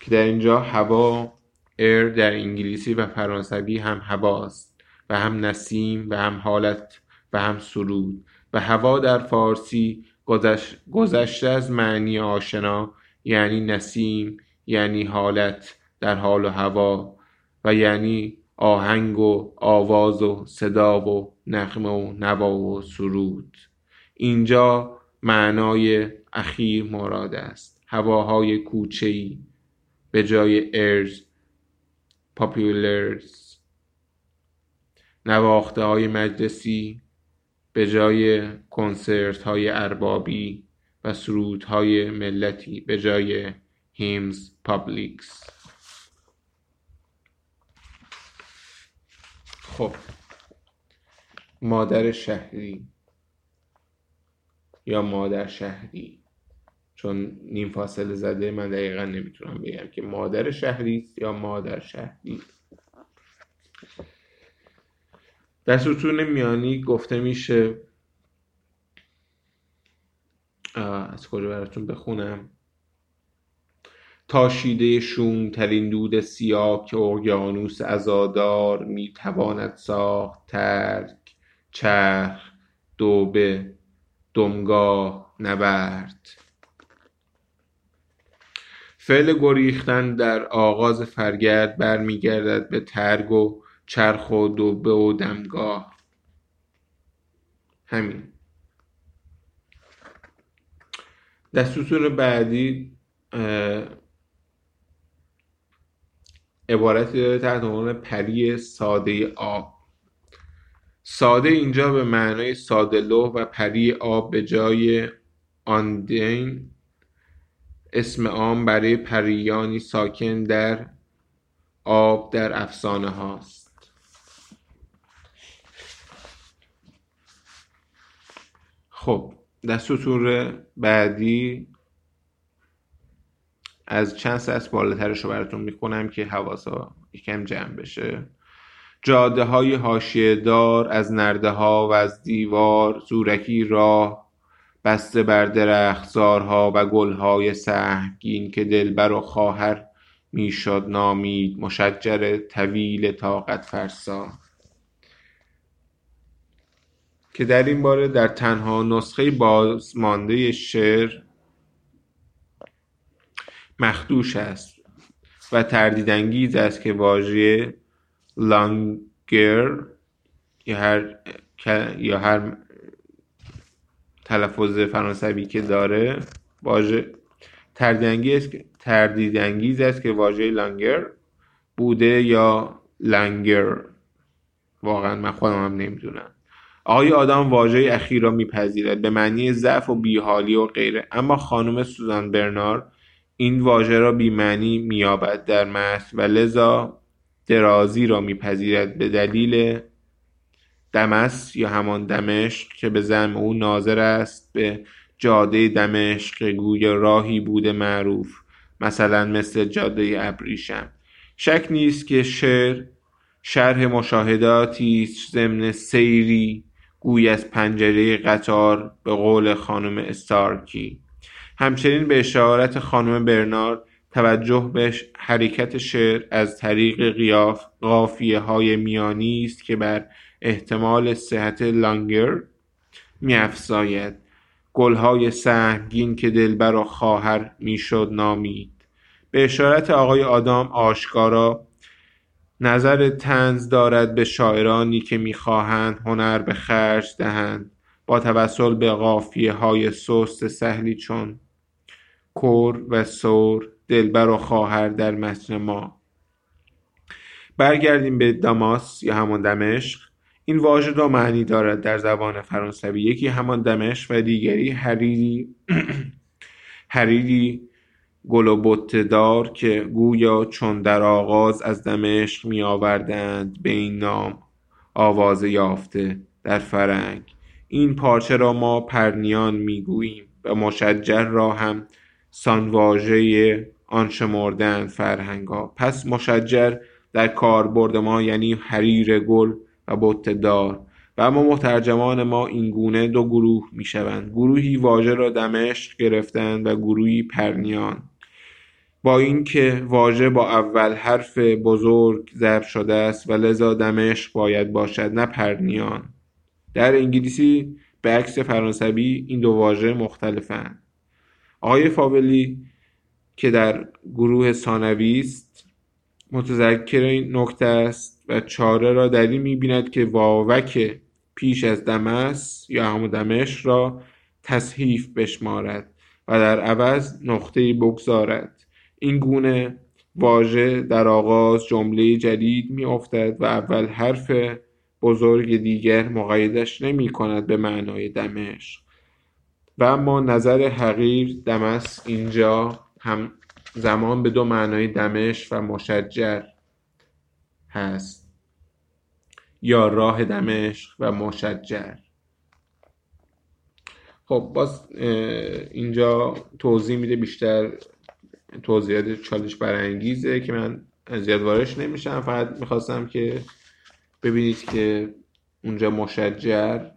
که در اینجا هوا ایر در انگلیسی و فرانسوی هم هواست و هم نسیم و هم حالت و هم سرود. و هوا در فارسی گذشته از معنی آشنا یعنی نسیم یعنی حالت در حال و هوا و یعنی آهنگ و آواز و صدا و نغمه و نوا و سرود. اینجا معنای اخیر مراد است. هواهای کوچه‌ای به جای ارز پاپیولرز نواخته های مجلسی به جای کنسرت های اربابی و های ملتی به جای هیمز پابلیکس خب. مادر شهری. یا مادر شهری. چون نیم فاصله زده من دقیقا نمی‌تونم بگم که مادر شهری یا مادر شهری. در ستون میانی گفته میشه. از کجا براتون بخونم؟ تاشیده شوم ترین دود سیاه که اقیانوس ازادار می‌تواند ساخت ترک چرخ دوبه دمگاه نبرد. فعل گریختن در آغاز فرگرد برمیگردد به ترگ و چرخ و دوبه و دمگاه. همین. در سطور بعدی عبارتی داره تحت عنوان پری ساده آب ساده اینجا به معنای ساده لوح و پری آب به جای آندین اسم عام برای پریانی ساکن در آب در افسانه هاست. خب در سطور بعدی از چند سطح بالاترش رو براتون می‌خونم که حواسا یکم جمع بشه. جاده های هاشیه دار از نرده ها و از دیوار زورکی راه بسته بر درختزارها و گلهای سهمگین که دلبر و خواهر می‌شد نامید مشجر طویل طاقت فرسا. که در این باره در تنها نسخه بازمانده شعر مخدوش است و تردیدانگیز است که واژه لانگر یا هر یا هر تلفظ فرانسوی که داره واژه تردیدانگیز تردیدانگیز است که واژه لانگر بوده یا لانگر. واقعا من خودم هم نمی‌دونم. آقای آدم واژه اخیر را میپذیرد به معنی ضعف و بیحالی و غیره. اما خانم سوزان برنار این واژه را بیمعنی مییابد در متن و لذا درازی را میپذیرد به دلیل دمس یا همان دمشق که به زعم او ناظر است به جاده دمشق گوی راهی بوده معروف مثلا مثل جاده ابریشم. شک نیست که شعر شرح مشاهداتی ضمن سیری گوی از پنجره قطار به قول خانم استارکی. همچنین به اشارت خانم برنارد توجه به حرکت شعر از طریق قیاف قافیه های میانی است که بر احتمال صحت لانگر میافزاید. گلهای سهمگین که دلبر و خواهر می‌شد نامید. به اشارت آقای آدام آشکارا نظر تنز دارد به شاعرانی که می‌خواهند هنر به خرج دهند. با توسل به قافیه های سست سهلی چون کور و سور دلبر و خواهر در متن ما. برگردیم به داماس یا همان دمشق. این واژه دو معنی دارد در زبان فرانسوی. یکی همان دمشق و دیگری حریری حریری گل و دار که گویا چون در آغاز از دمشق می آوردند به این نام آواز یافته در فرنگ. این پارچه را ما پرنیان می گوییم و مشجر را هم سانواژه آن شمردند فرهنگا پس مشجر در کاربرد ما یعنی حریر گل و دار. و اما مترجمان ما این گونه دو گروه می شوند گروهی واژه را دمشق گرفتند و گروهی پرنیان. با اینکه واژه با اول حرف بزرگ ضبط شده است و لذا دمشق باید باشد نه پرنیان. در انگلیسی به عکس فرانسوی این دو واژه مختلفند. آقای فاولی که در گروه ثانوی است متذکر این نکته است و چاره را در این می‌بیند که واوک پیش از دمس یا همون دمش را تصحیف بشمارد و در عوض نقطه بگذارد. این گونه واژه در آغاز جمله جدید می افتد و اول حرف بزرگ دیگر مقایدش نمی کند به معنای دمشق. و اما نظر حقیر دمس اینجا هم زمان به دو معنای دمشق و مشجر هست. یا راه دمشق و مشجر. خب باز اینجا توضیح میده بیشتر توضیحات چالش برانگیزه که من زیاد وارش نمیشم. فقط می‌خواستم که ببینید که اونجا مشجر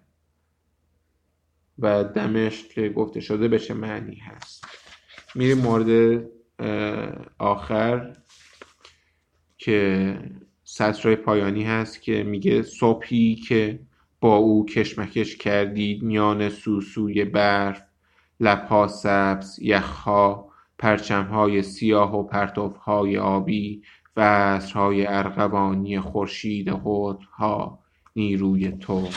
و دمشق که گفته شده به چه معنی هست. میریم مورد آخر که سطرهای پایانی هست که میگه صبحی که با او کشمکش کردید میان سوسوی برف لبها سبز یخها پرچمهای سیاه و پرتوهای آبی و عصرهای ارغوانی خورشید ها نیروی تو.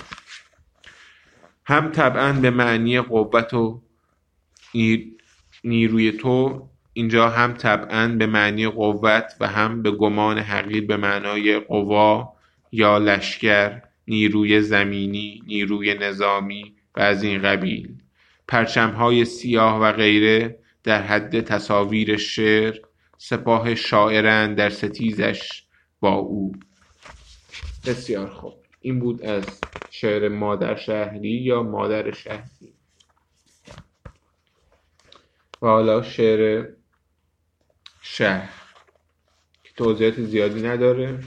هم طبعا به معنی قوت و نیروی تو اینجا هم طبعا به معنی قوت و هم به گمان حقیر به معنای قوا یا لشکر نیروی زمینی نیروی نظامی و از این قبیل. پرچمهای سیاه و غیره در حد تصاویر شعر سپاه شاعران در ستیزش با او. بسیار خوب. این بود از شعر مادر شهری یا مادر شهری. و حالا شعر شهر که توضیحات زیادی نداره.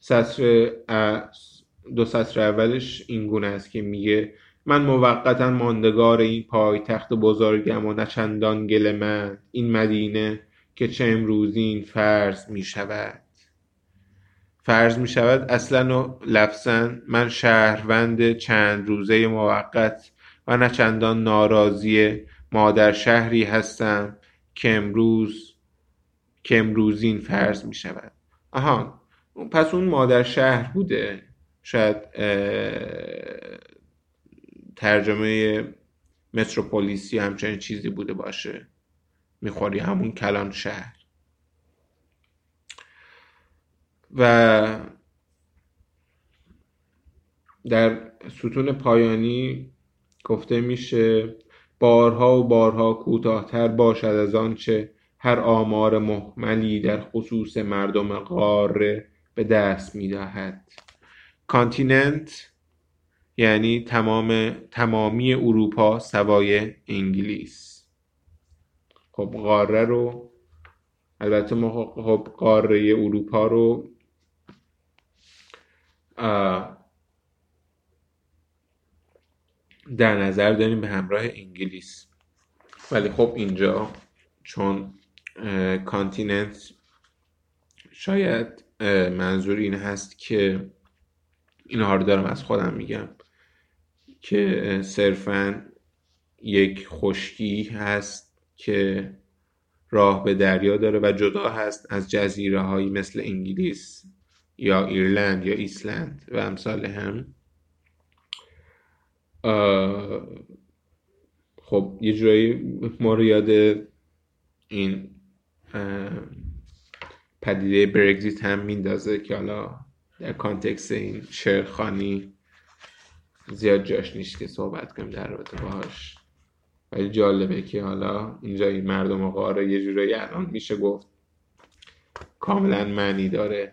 سطر دو سطر اولش این گونه است که میگه من موقتا ماندگار این پایتخت بزرگم و نچندان گل من این مدینه که چه امروزین فرض می شود فرض می شود اصلا و لفظا من شهروند چند روزه موقت و نه چندان ناراضی مادر شهری هستم که امروز که امروزین فرض می شود آها پس اون مادر شهر بوده. شاید ترجمه متروپولیسی همچنین چیزی بوده باشه. می‌خوری همون کلان شهر. و در ستون پایانی گفته میشه بارها و بارها کوتاهتر باشد از آنچه هر آمار محملی در خصوص مردم قاره به دست می‌دهد. Continent یعنی تمام تمامی اروپا سوای انگلیس. خب قاره رو البته ما خب قاره اروپا رو در نظر داریم به همراه انگلیس. ولی خب اینجا چون Continent شاید منظور این هست که اینها رو دارم از خودم میگم که صرفا یک خشکی هست که راه به دریا داره و جدا هست از جزیره هایی مثل انگلیس. یا ایرلند یا ایسلند و امثال هم. خب یه جورایی ما رو یاد این پدیده برگزیت هم میندازه که حالا در کانتکس این شعرخانی زیاد جاش نیست که صحبت کنیم در رابطه باهاش. ولی جالبه که حالا اینجا این مردم قاره یه جورایی الان میشه گفت کاملا معنی داره.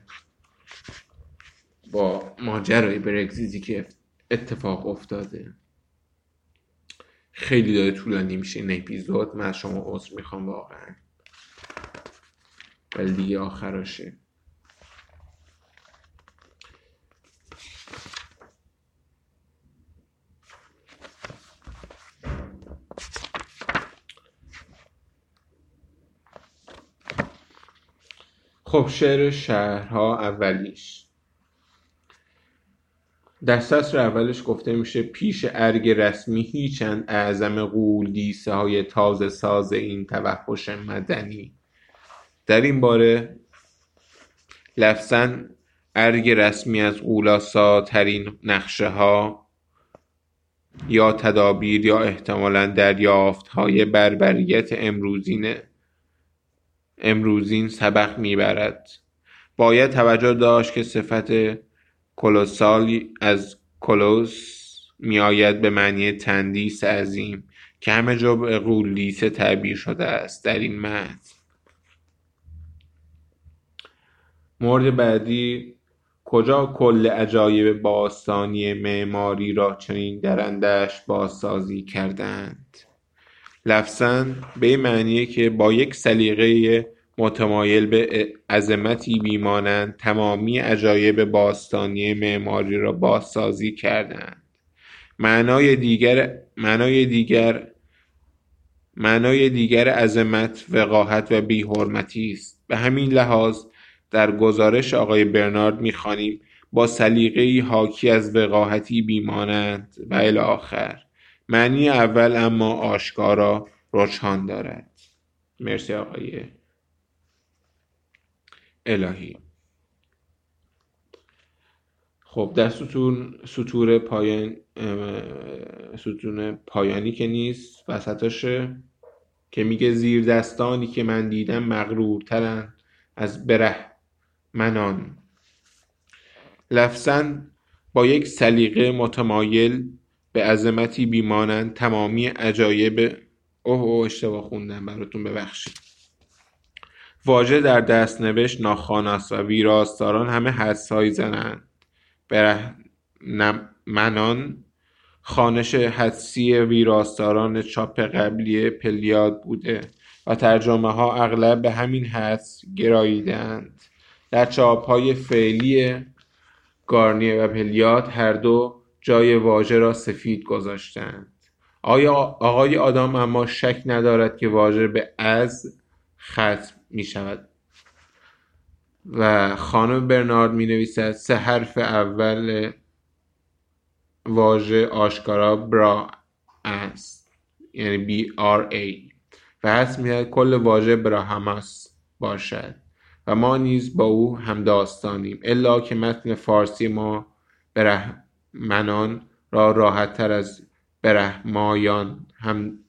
با ماجرای برگزیزی که اتفاق افتاده. خیلی داره طولانی میشه این اپیزود. من از شما عذر می‌خوام واقعا. ولی دیگه آخراشه. خب شعر شهرها اولیش. در سطر اولش گفته میشه پیش ارگ رسمی هیچند اعظم قول دیسه های تازه ساز این توحش مدنی. در این باره لفظا ارگ رسمی از ترین نقشه ها یا تدابیر یا احتمالا دریافت های بربریت امروزینه امروزین سبق می‌برد. باید توجه داشت که صفت کلوسال از کلوس میآید به معنی تندیس عظیم که همه جا به قولیسه تعبیر شده است در این متن. مورد بعدی کجا کل عجایب باستانی معماری را چنین درندش بازسازی کردند؟ لفظا به این معنیه که با یک سلیقه متمایل به عظمتی بیمانند تمامی عجایب باستانی معماری را بازسازی کردند. معنای دیگر معنای دیگر معنای دیگر عظمت وقاحت و بیحرمتی است. به همین لحاظ در گزارش آقای برنارد می‌خوانیم با سلیقه‌ای حاکی از وقاحتی بیمانند و الی آخر معنی اول اما آشکارا رجحان دارد. مرسی آقای الهی. خب در ستون سطور پایان ستون پایانی که نیست وسطاشه که میگه زیر دستانی که من دیدم مغرورترن از بره منان لفظا با یک سلیقه متمایل به عظمتی بیمانند تمامی عجایب اوه اوه اشتباه خوندم براتون ببخشید. واژه در دست نوشت ناخواناست و ویراستاران همه حدسهایی زنند. منان خانش حدسی ویراستاران چاپ قبلی پلیاد بوده و ترجمه ها اغلب به همین حدس گراییدند در چاپ های فعلی گارنیه و پلیاد هر دو جای واژه را سفید گذاشتند آیا آقای آدام اما شک ندارد که واژه به از ختم می شود و خانم برنارد می نویسد سه حرف اول واژه آشکارا برا است یعنی بی آر ای. و حس می کل واژه براهماس باشد و ما نیز با او هم داستانیم الا که متن فارسی ما برهمنان را راحت تر از برهمایان هم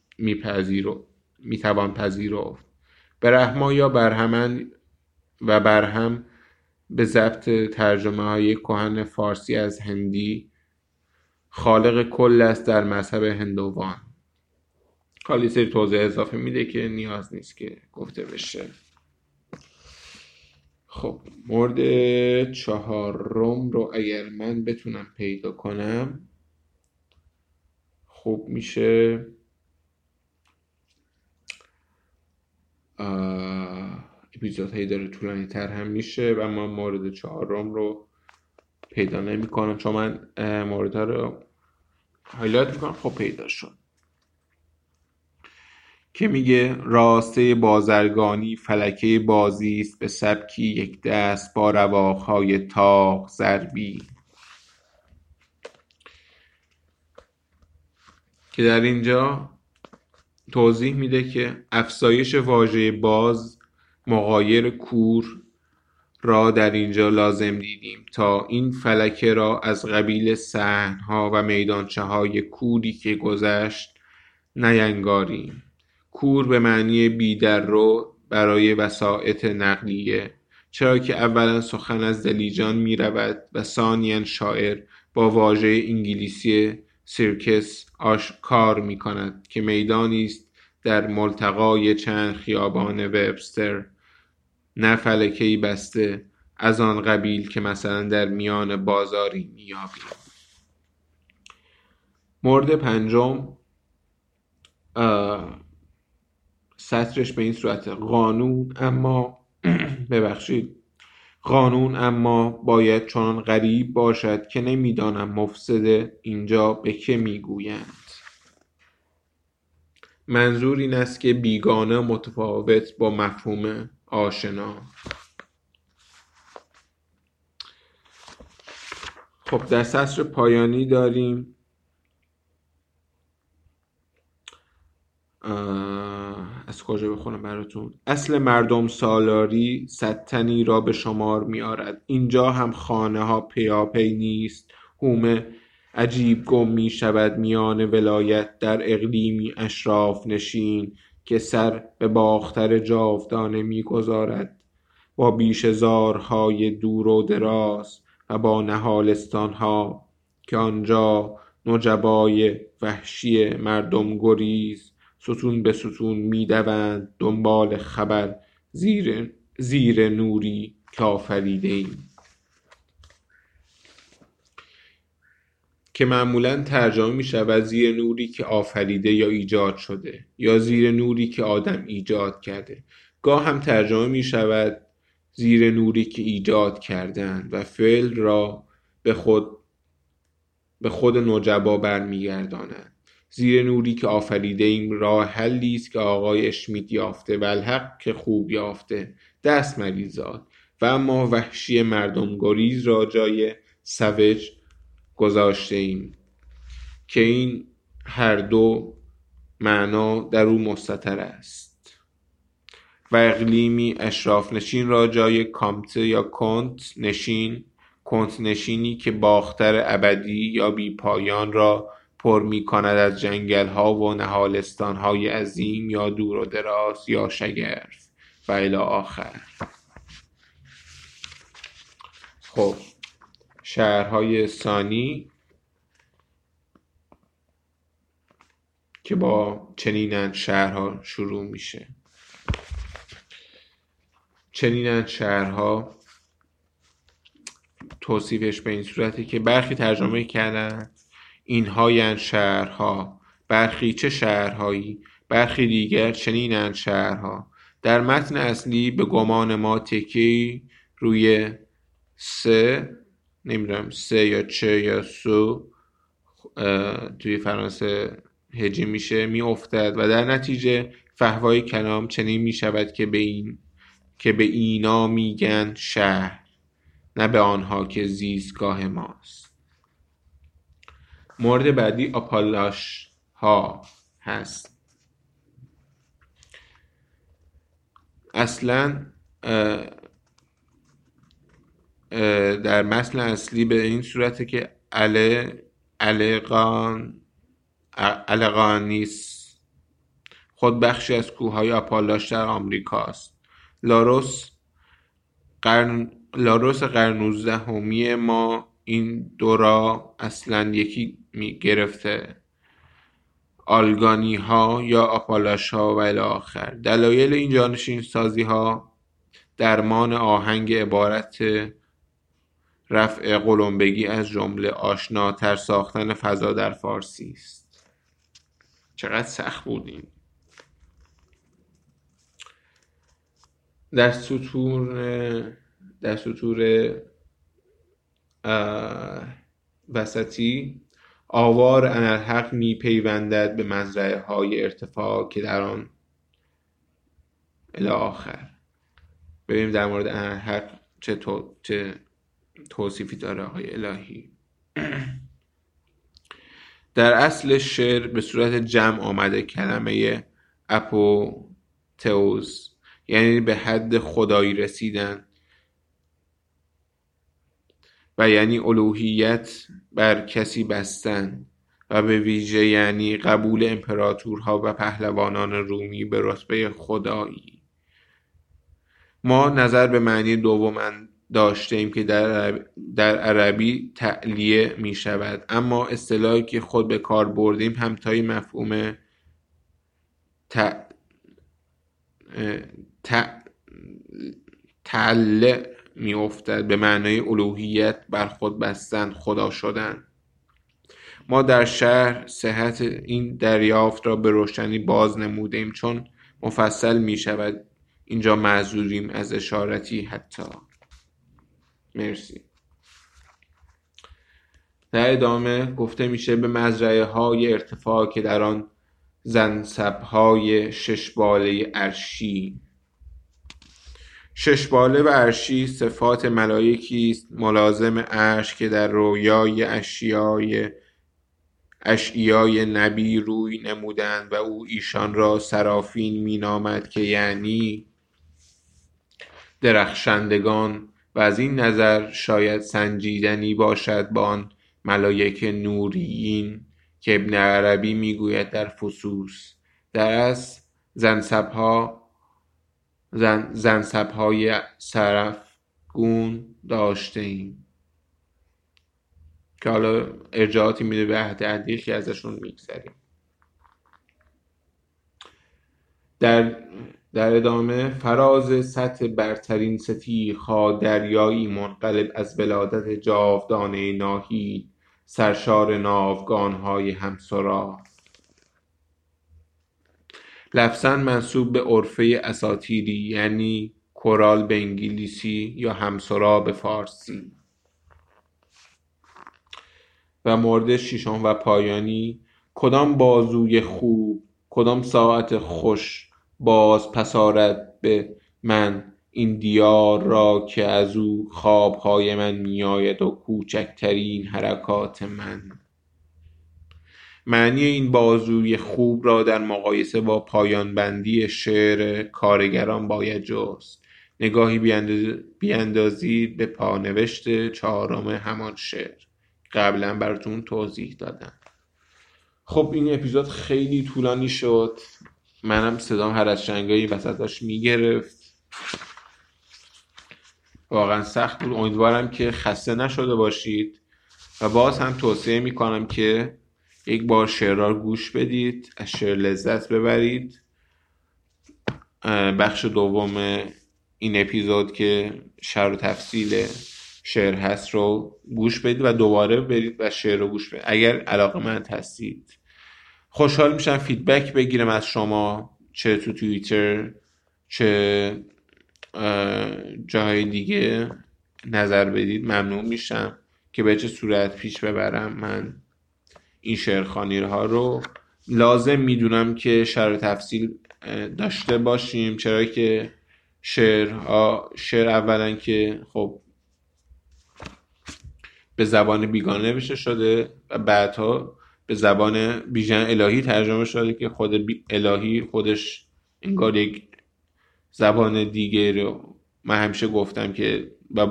می‌توان پذیرفت. برهما یا برهمن و برهم به ضبط ترجمه های کهن فارسی از هندی خالق کل است در مذهب هندوان. حالا سری توضیح اضافه میده که نیاز نیست که گفته بشه. خب مورد چهارم رو اگر من بتونم پیدا کنم خوب میشه اپیزودهایی داره طولانی تر هم میشه و من مورد چهارم رو پیدا نمی کنم. چون من مورد رو هایلایت می‌کنم. خب پیدا شد. که میگه راسته بازرگانی فلکه بازی است. به سبکی یک دست با رواقهای تاق ضربی. که در اینجا توضیح میده که افزایش واژه باز مقایر کور را در اینجا لازم دیدیم تا این فلکه را از قبیل سحنها و میدانچه های کوری که گذشت نینگاریم کور به معنی بیدر رو برای وسایط نقلیه چرا که اولا سخن از دلیجان می رود و ثانیا شاعر با واژه انگلیسی سیرکس کار می کند که میدانی است در ملتقای چند خیابان وبستر. نه فلکهای بسته از آن قبیل که مثلا در میان بازاری مییابیم. مورد پنجم سطرش به این صورت قانون اما ببخشید قانون اما باید چنان غریب باشد که نمی‌دانم مفسد اینجا به که می‌گویند. منظور این است که بیگانه متفاوت با مفهوم آشنا. خب در سطر پایانی داریم. از کجا بخونم براتون؟ اصل مردم سالاری ستنی را به شمار می آرد اینجا هم خانه ها پیاپی نیست. هومه عجیب گم می شود میان ولایت. در اقلیمی اشراف نشین که سر به باختر جاودانه می‌گذارد. با بیش زارهای دور و دراز و با نهالستانها که آنجا نجبای وحشی مردم گریز ستون به ستون می‌دوند دنبال خبر زیر, زیر نوری که آفریده ایم که معمولا ترجمه می شود زیر نوری که آفریده یا ایجاد شده یا زیر نوری که آدم ایجاد کرده. گاه هم ترجمه می شود زیر نوری که ایجاد کردن و فعل را به خود به خود نجبا برمیگردانند زیر نوری که آفریده ایم راه حلی است که آقای اشمیت یافته و الحق که خوب یافته. دست مریزاد و اما وحشی مردم گریز را جای سوج گذاشته ایم. که این هر دو معنا در او مستتر است. و اقلیمی اشراف نشین را جای کامت یا کنت نشین کنت نشینی که باختر ابدی یا بی پایان را پر می کند از جنگل ها و نهالستان های عظیم یا دور و دراز یا شگرف. و الی آخر. خب شهرهای ثانی که با چنینند شهرها شروع میشه. چنینند شهرها توصیفش به این صورتی که برخی ترجمه کردن اینهایند شهرها. برخی چه شهرهایی برخی دیگر چنینند شهرها. در متن اصلی به گمان ما تکی روی سه نمی‌دونم سه یا چه یا سو توی فرانسه هجی میشه میافتد و در نتیجه فهوای کلام چنین می‌شود که به این که به اینا میگن شهر نه به آنها که زیستگاه ماست. مورد بعدی آپالاش ها هست. اصلا در متن اصلی به این صورته که اله القان القانیس خود بخشی از کوههای آپالاش در آمریکاست لاروس قرن لاروس قرن 19 ما این دورا اصلا یکی می گرفته آلگانی ها یا آپالاش ها و آخر. دلایل این جانشین سازی ها درمان آهنگ عبارت رفع قلمبگی از جمله آشناتر ساختن فضا در فارسی است. چقدر سخت بودیم در سطور در سطور وسطی آوار انرحق می پیوندد به مزرعه های ارتفاع که در آن آخر. ببینیم در مورد انرحق چه, تو... چه توصیفی داره آقای الهی. در اصل شعر به صورت جمع آمده کلمه اپوتئوز یعنی به حد خدایی رسیدن. و یعنی الوهیت بر کسی بستن و به ویژه یعنی قبول امپراتورها و پهلوانان رومی به رتبه خدایی. ما نظر به معنی دوم داشتیم که در, در عربی تعلیه می شود. اما اصطلاحی که خود به کار بردیم همتای مفهوم می افتد به معنای الوهیت بر خود بستن خدا شدن. ما در شهر صحت این دریافت را به روشنی باز نمودیم چون مفصل می شود اینجا معذوریم از اشارتی حتی. مرسی. در ادامه گفته میشه به مزرعه های ارتفاع که در آن زنسب های شش باله ارشی شش باله و ارشی صفات ملائکی است ملازم عرش که در رویای اشیای اشیای نبی روی نمودند و او ایشان را سرافین مینامد که یعنی درخشندگان و از این نظر شاید سنجیدنی باشد با آن ملایک نوریین که ابن عربی می‌گوید در فسوس. در از زنسبها زن زنسبهای سرفگون داشته ایم که حالا ارجاعاتی میده به عهد که ازشون میگذریم. در در ادامه فراز سطح برترین ستیخها دریایی منقلب از ولادت جاودانه ناهی سرشار ناوگانهای همسرا. لفظا منصوب به عرفه اساتیری یعنی کورال به انگلیسی یا همسرا به فارسی. و مورد ششم و پایانی کدام بازوی خوب کدام ساعت خوش باز پس آرد به من؟ این دیار را که از او خوابهای من میآید و کوچکترین حرکات من. معنی این بازوی خوب را در مقایسه با پایان بندی شعر کارگران باید جست. نگاهی بیاندازید به پانوشت چهارم همان شعر. قبلا براتون توضیح دادم. خب این اپیزود خیلی طولانی شد. منم صدام هر از شنگایی وسط داشت می‌گرفت. واقعا سخت بود. امیدوارم که خسته نشده باشید. و باز هم توصیه می‌کنم که یک بار شعرها گوش بدید از شعر لذت ببرید. بخش دوم این اپیزود که شعر و تفصیل شعر هست رو گوش بدید و دوباره برید و شعر رو گوش بدید. اگر علاقه من هستید. خوشحال میشم فیدبک بگیرم از شما چه تو توییتر چه جاهای دیگه نظر بدید. ممنون میشم که به چه صورت پیش ببرم. من این شعرخانی ها رو لازم می‌دونم که شرح تفصیل داشته باشیم چرا که شعر شعر اولا که خب به زبان بیگانه نوشته شده و بعدها به زبان بیژن الهی ترجمه شده که خود الهی خودش انگار یک زبان دیگه رو من همیشه گفتم که و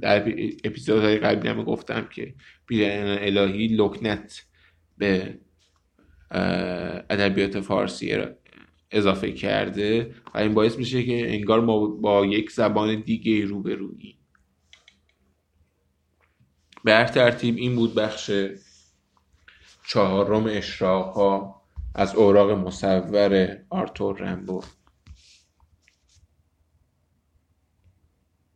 در اپیزودهای قبلی هم گفتم که بیژن الهی لکنت. به ادبیات فارسی اضافه کرده و این باعث میشه که انگار ما با یک زبان دیگه روبروییم. به هر ترتیب این بود بخش چهارم اشراق ها از اوراق مصور آرتور رمبو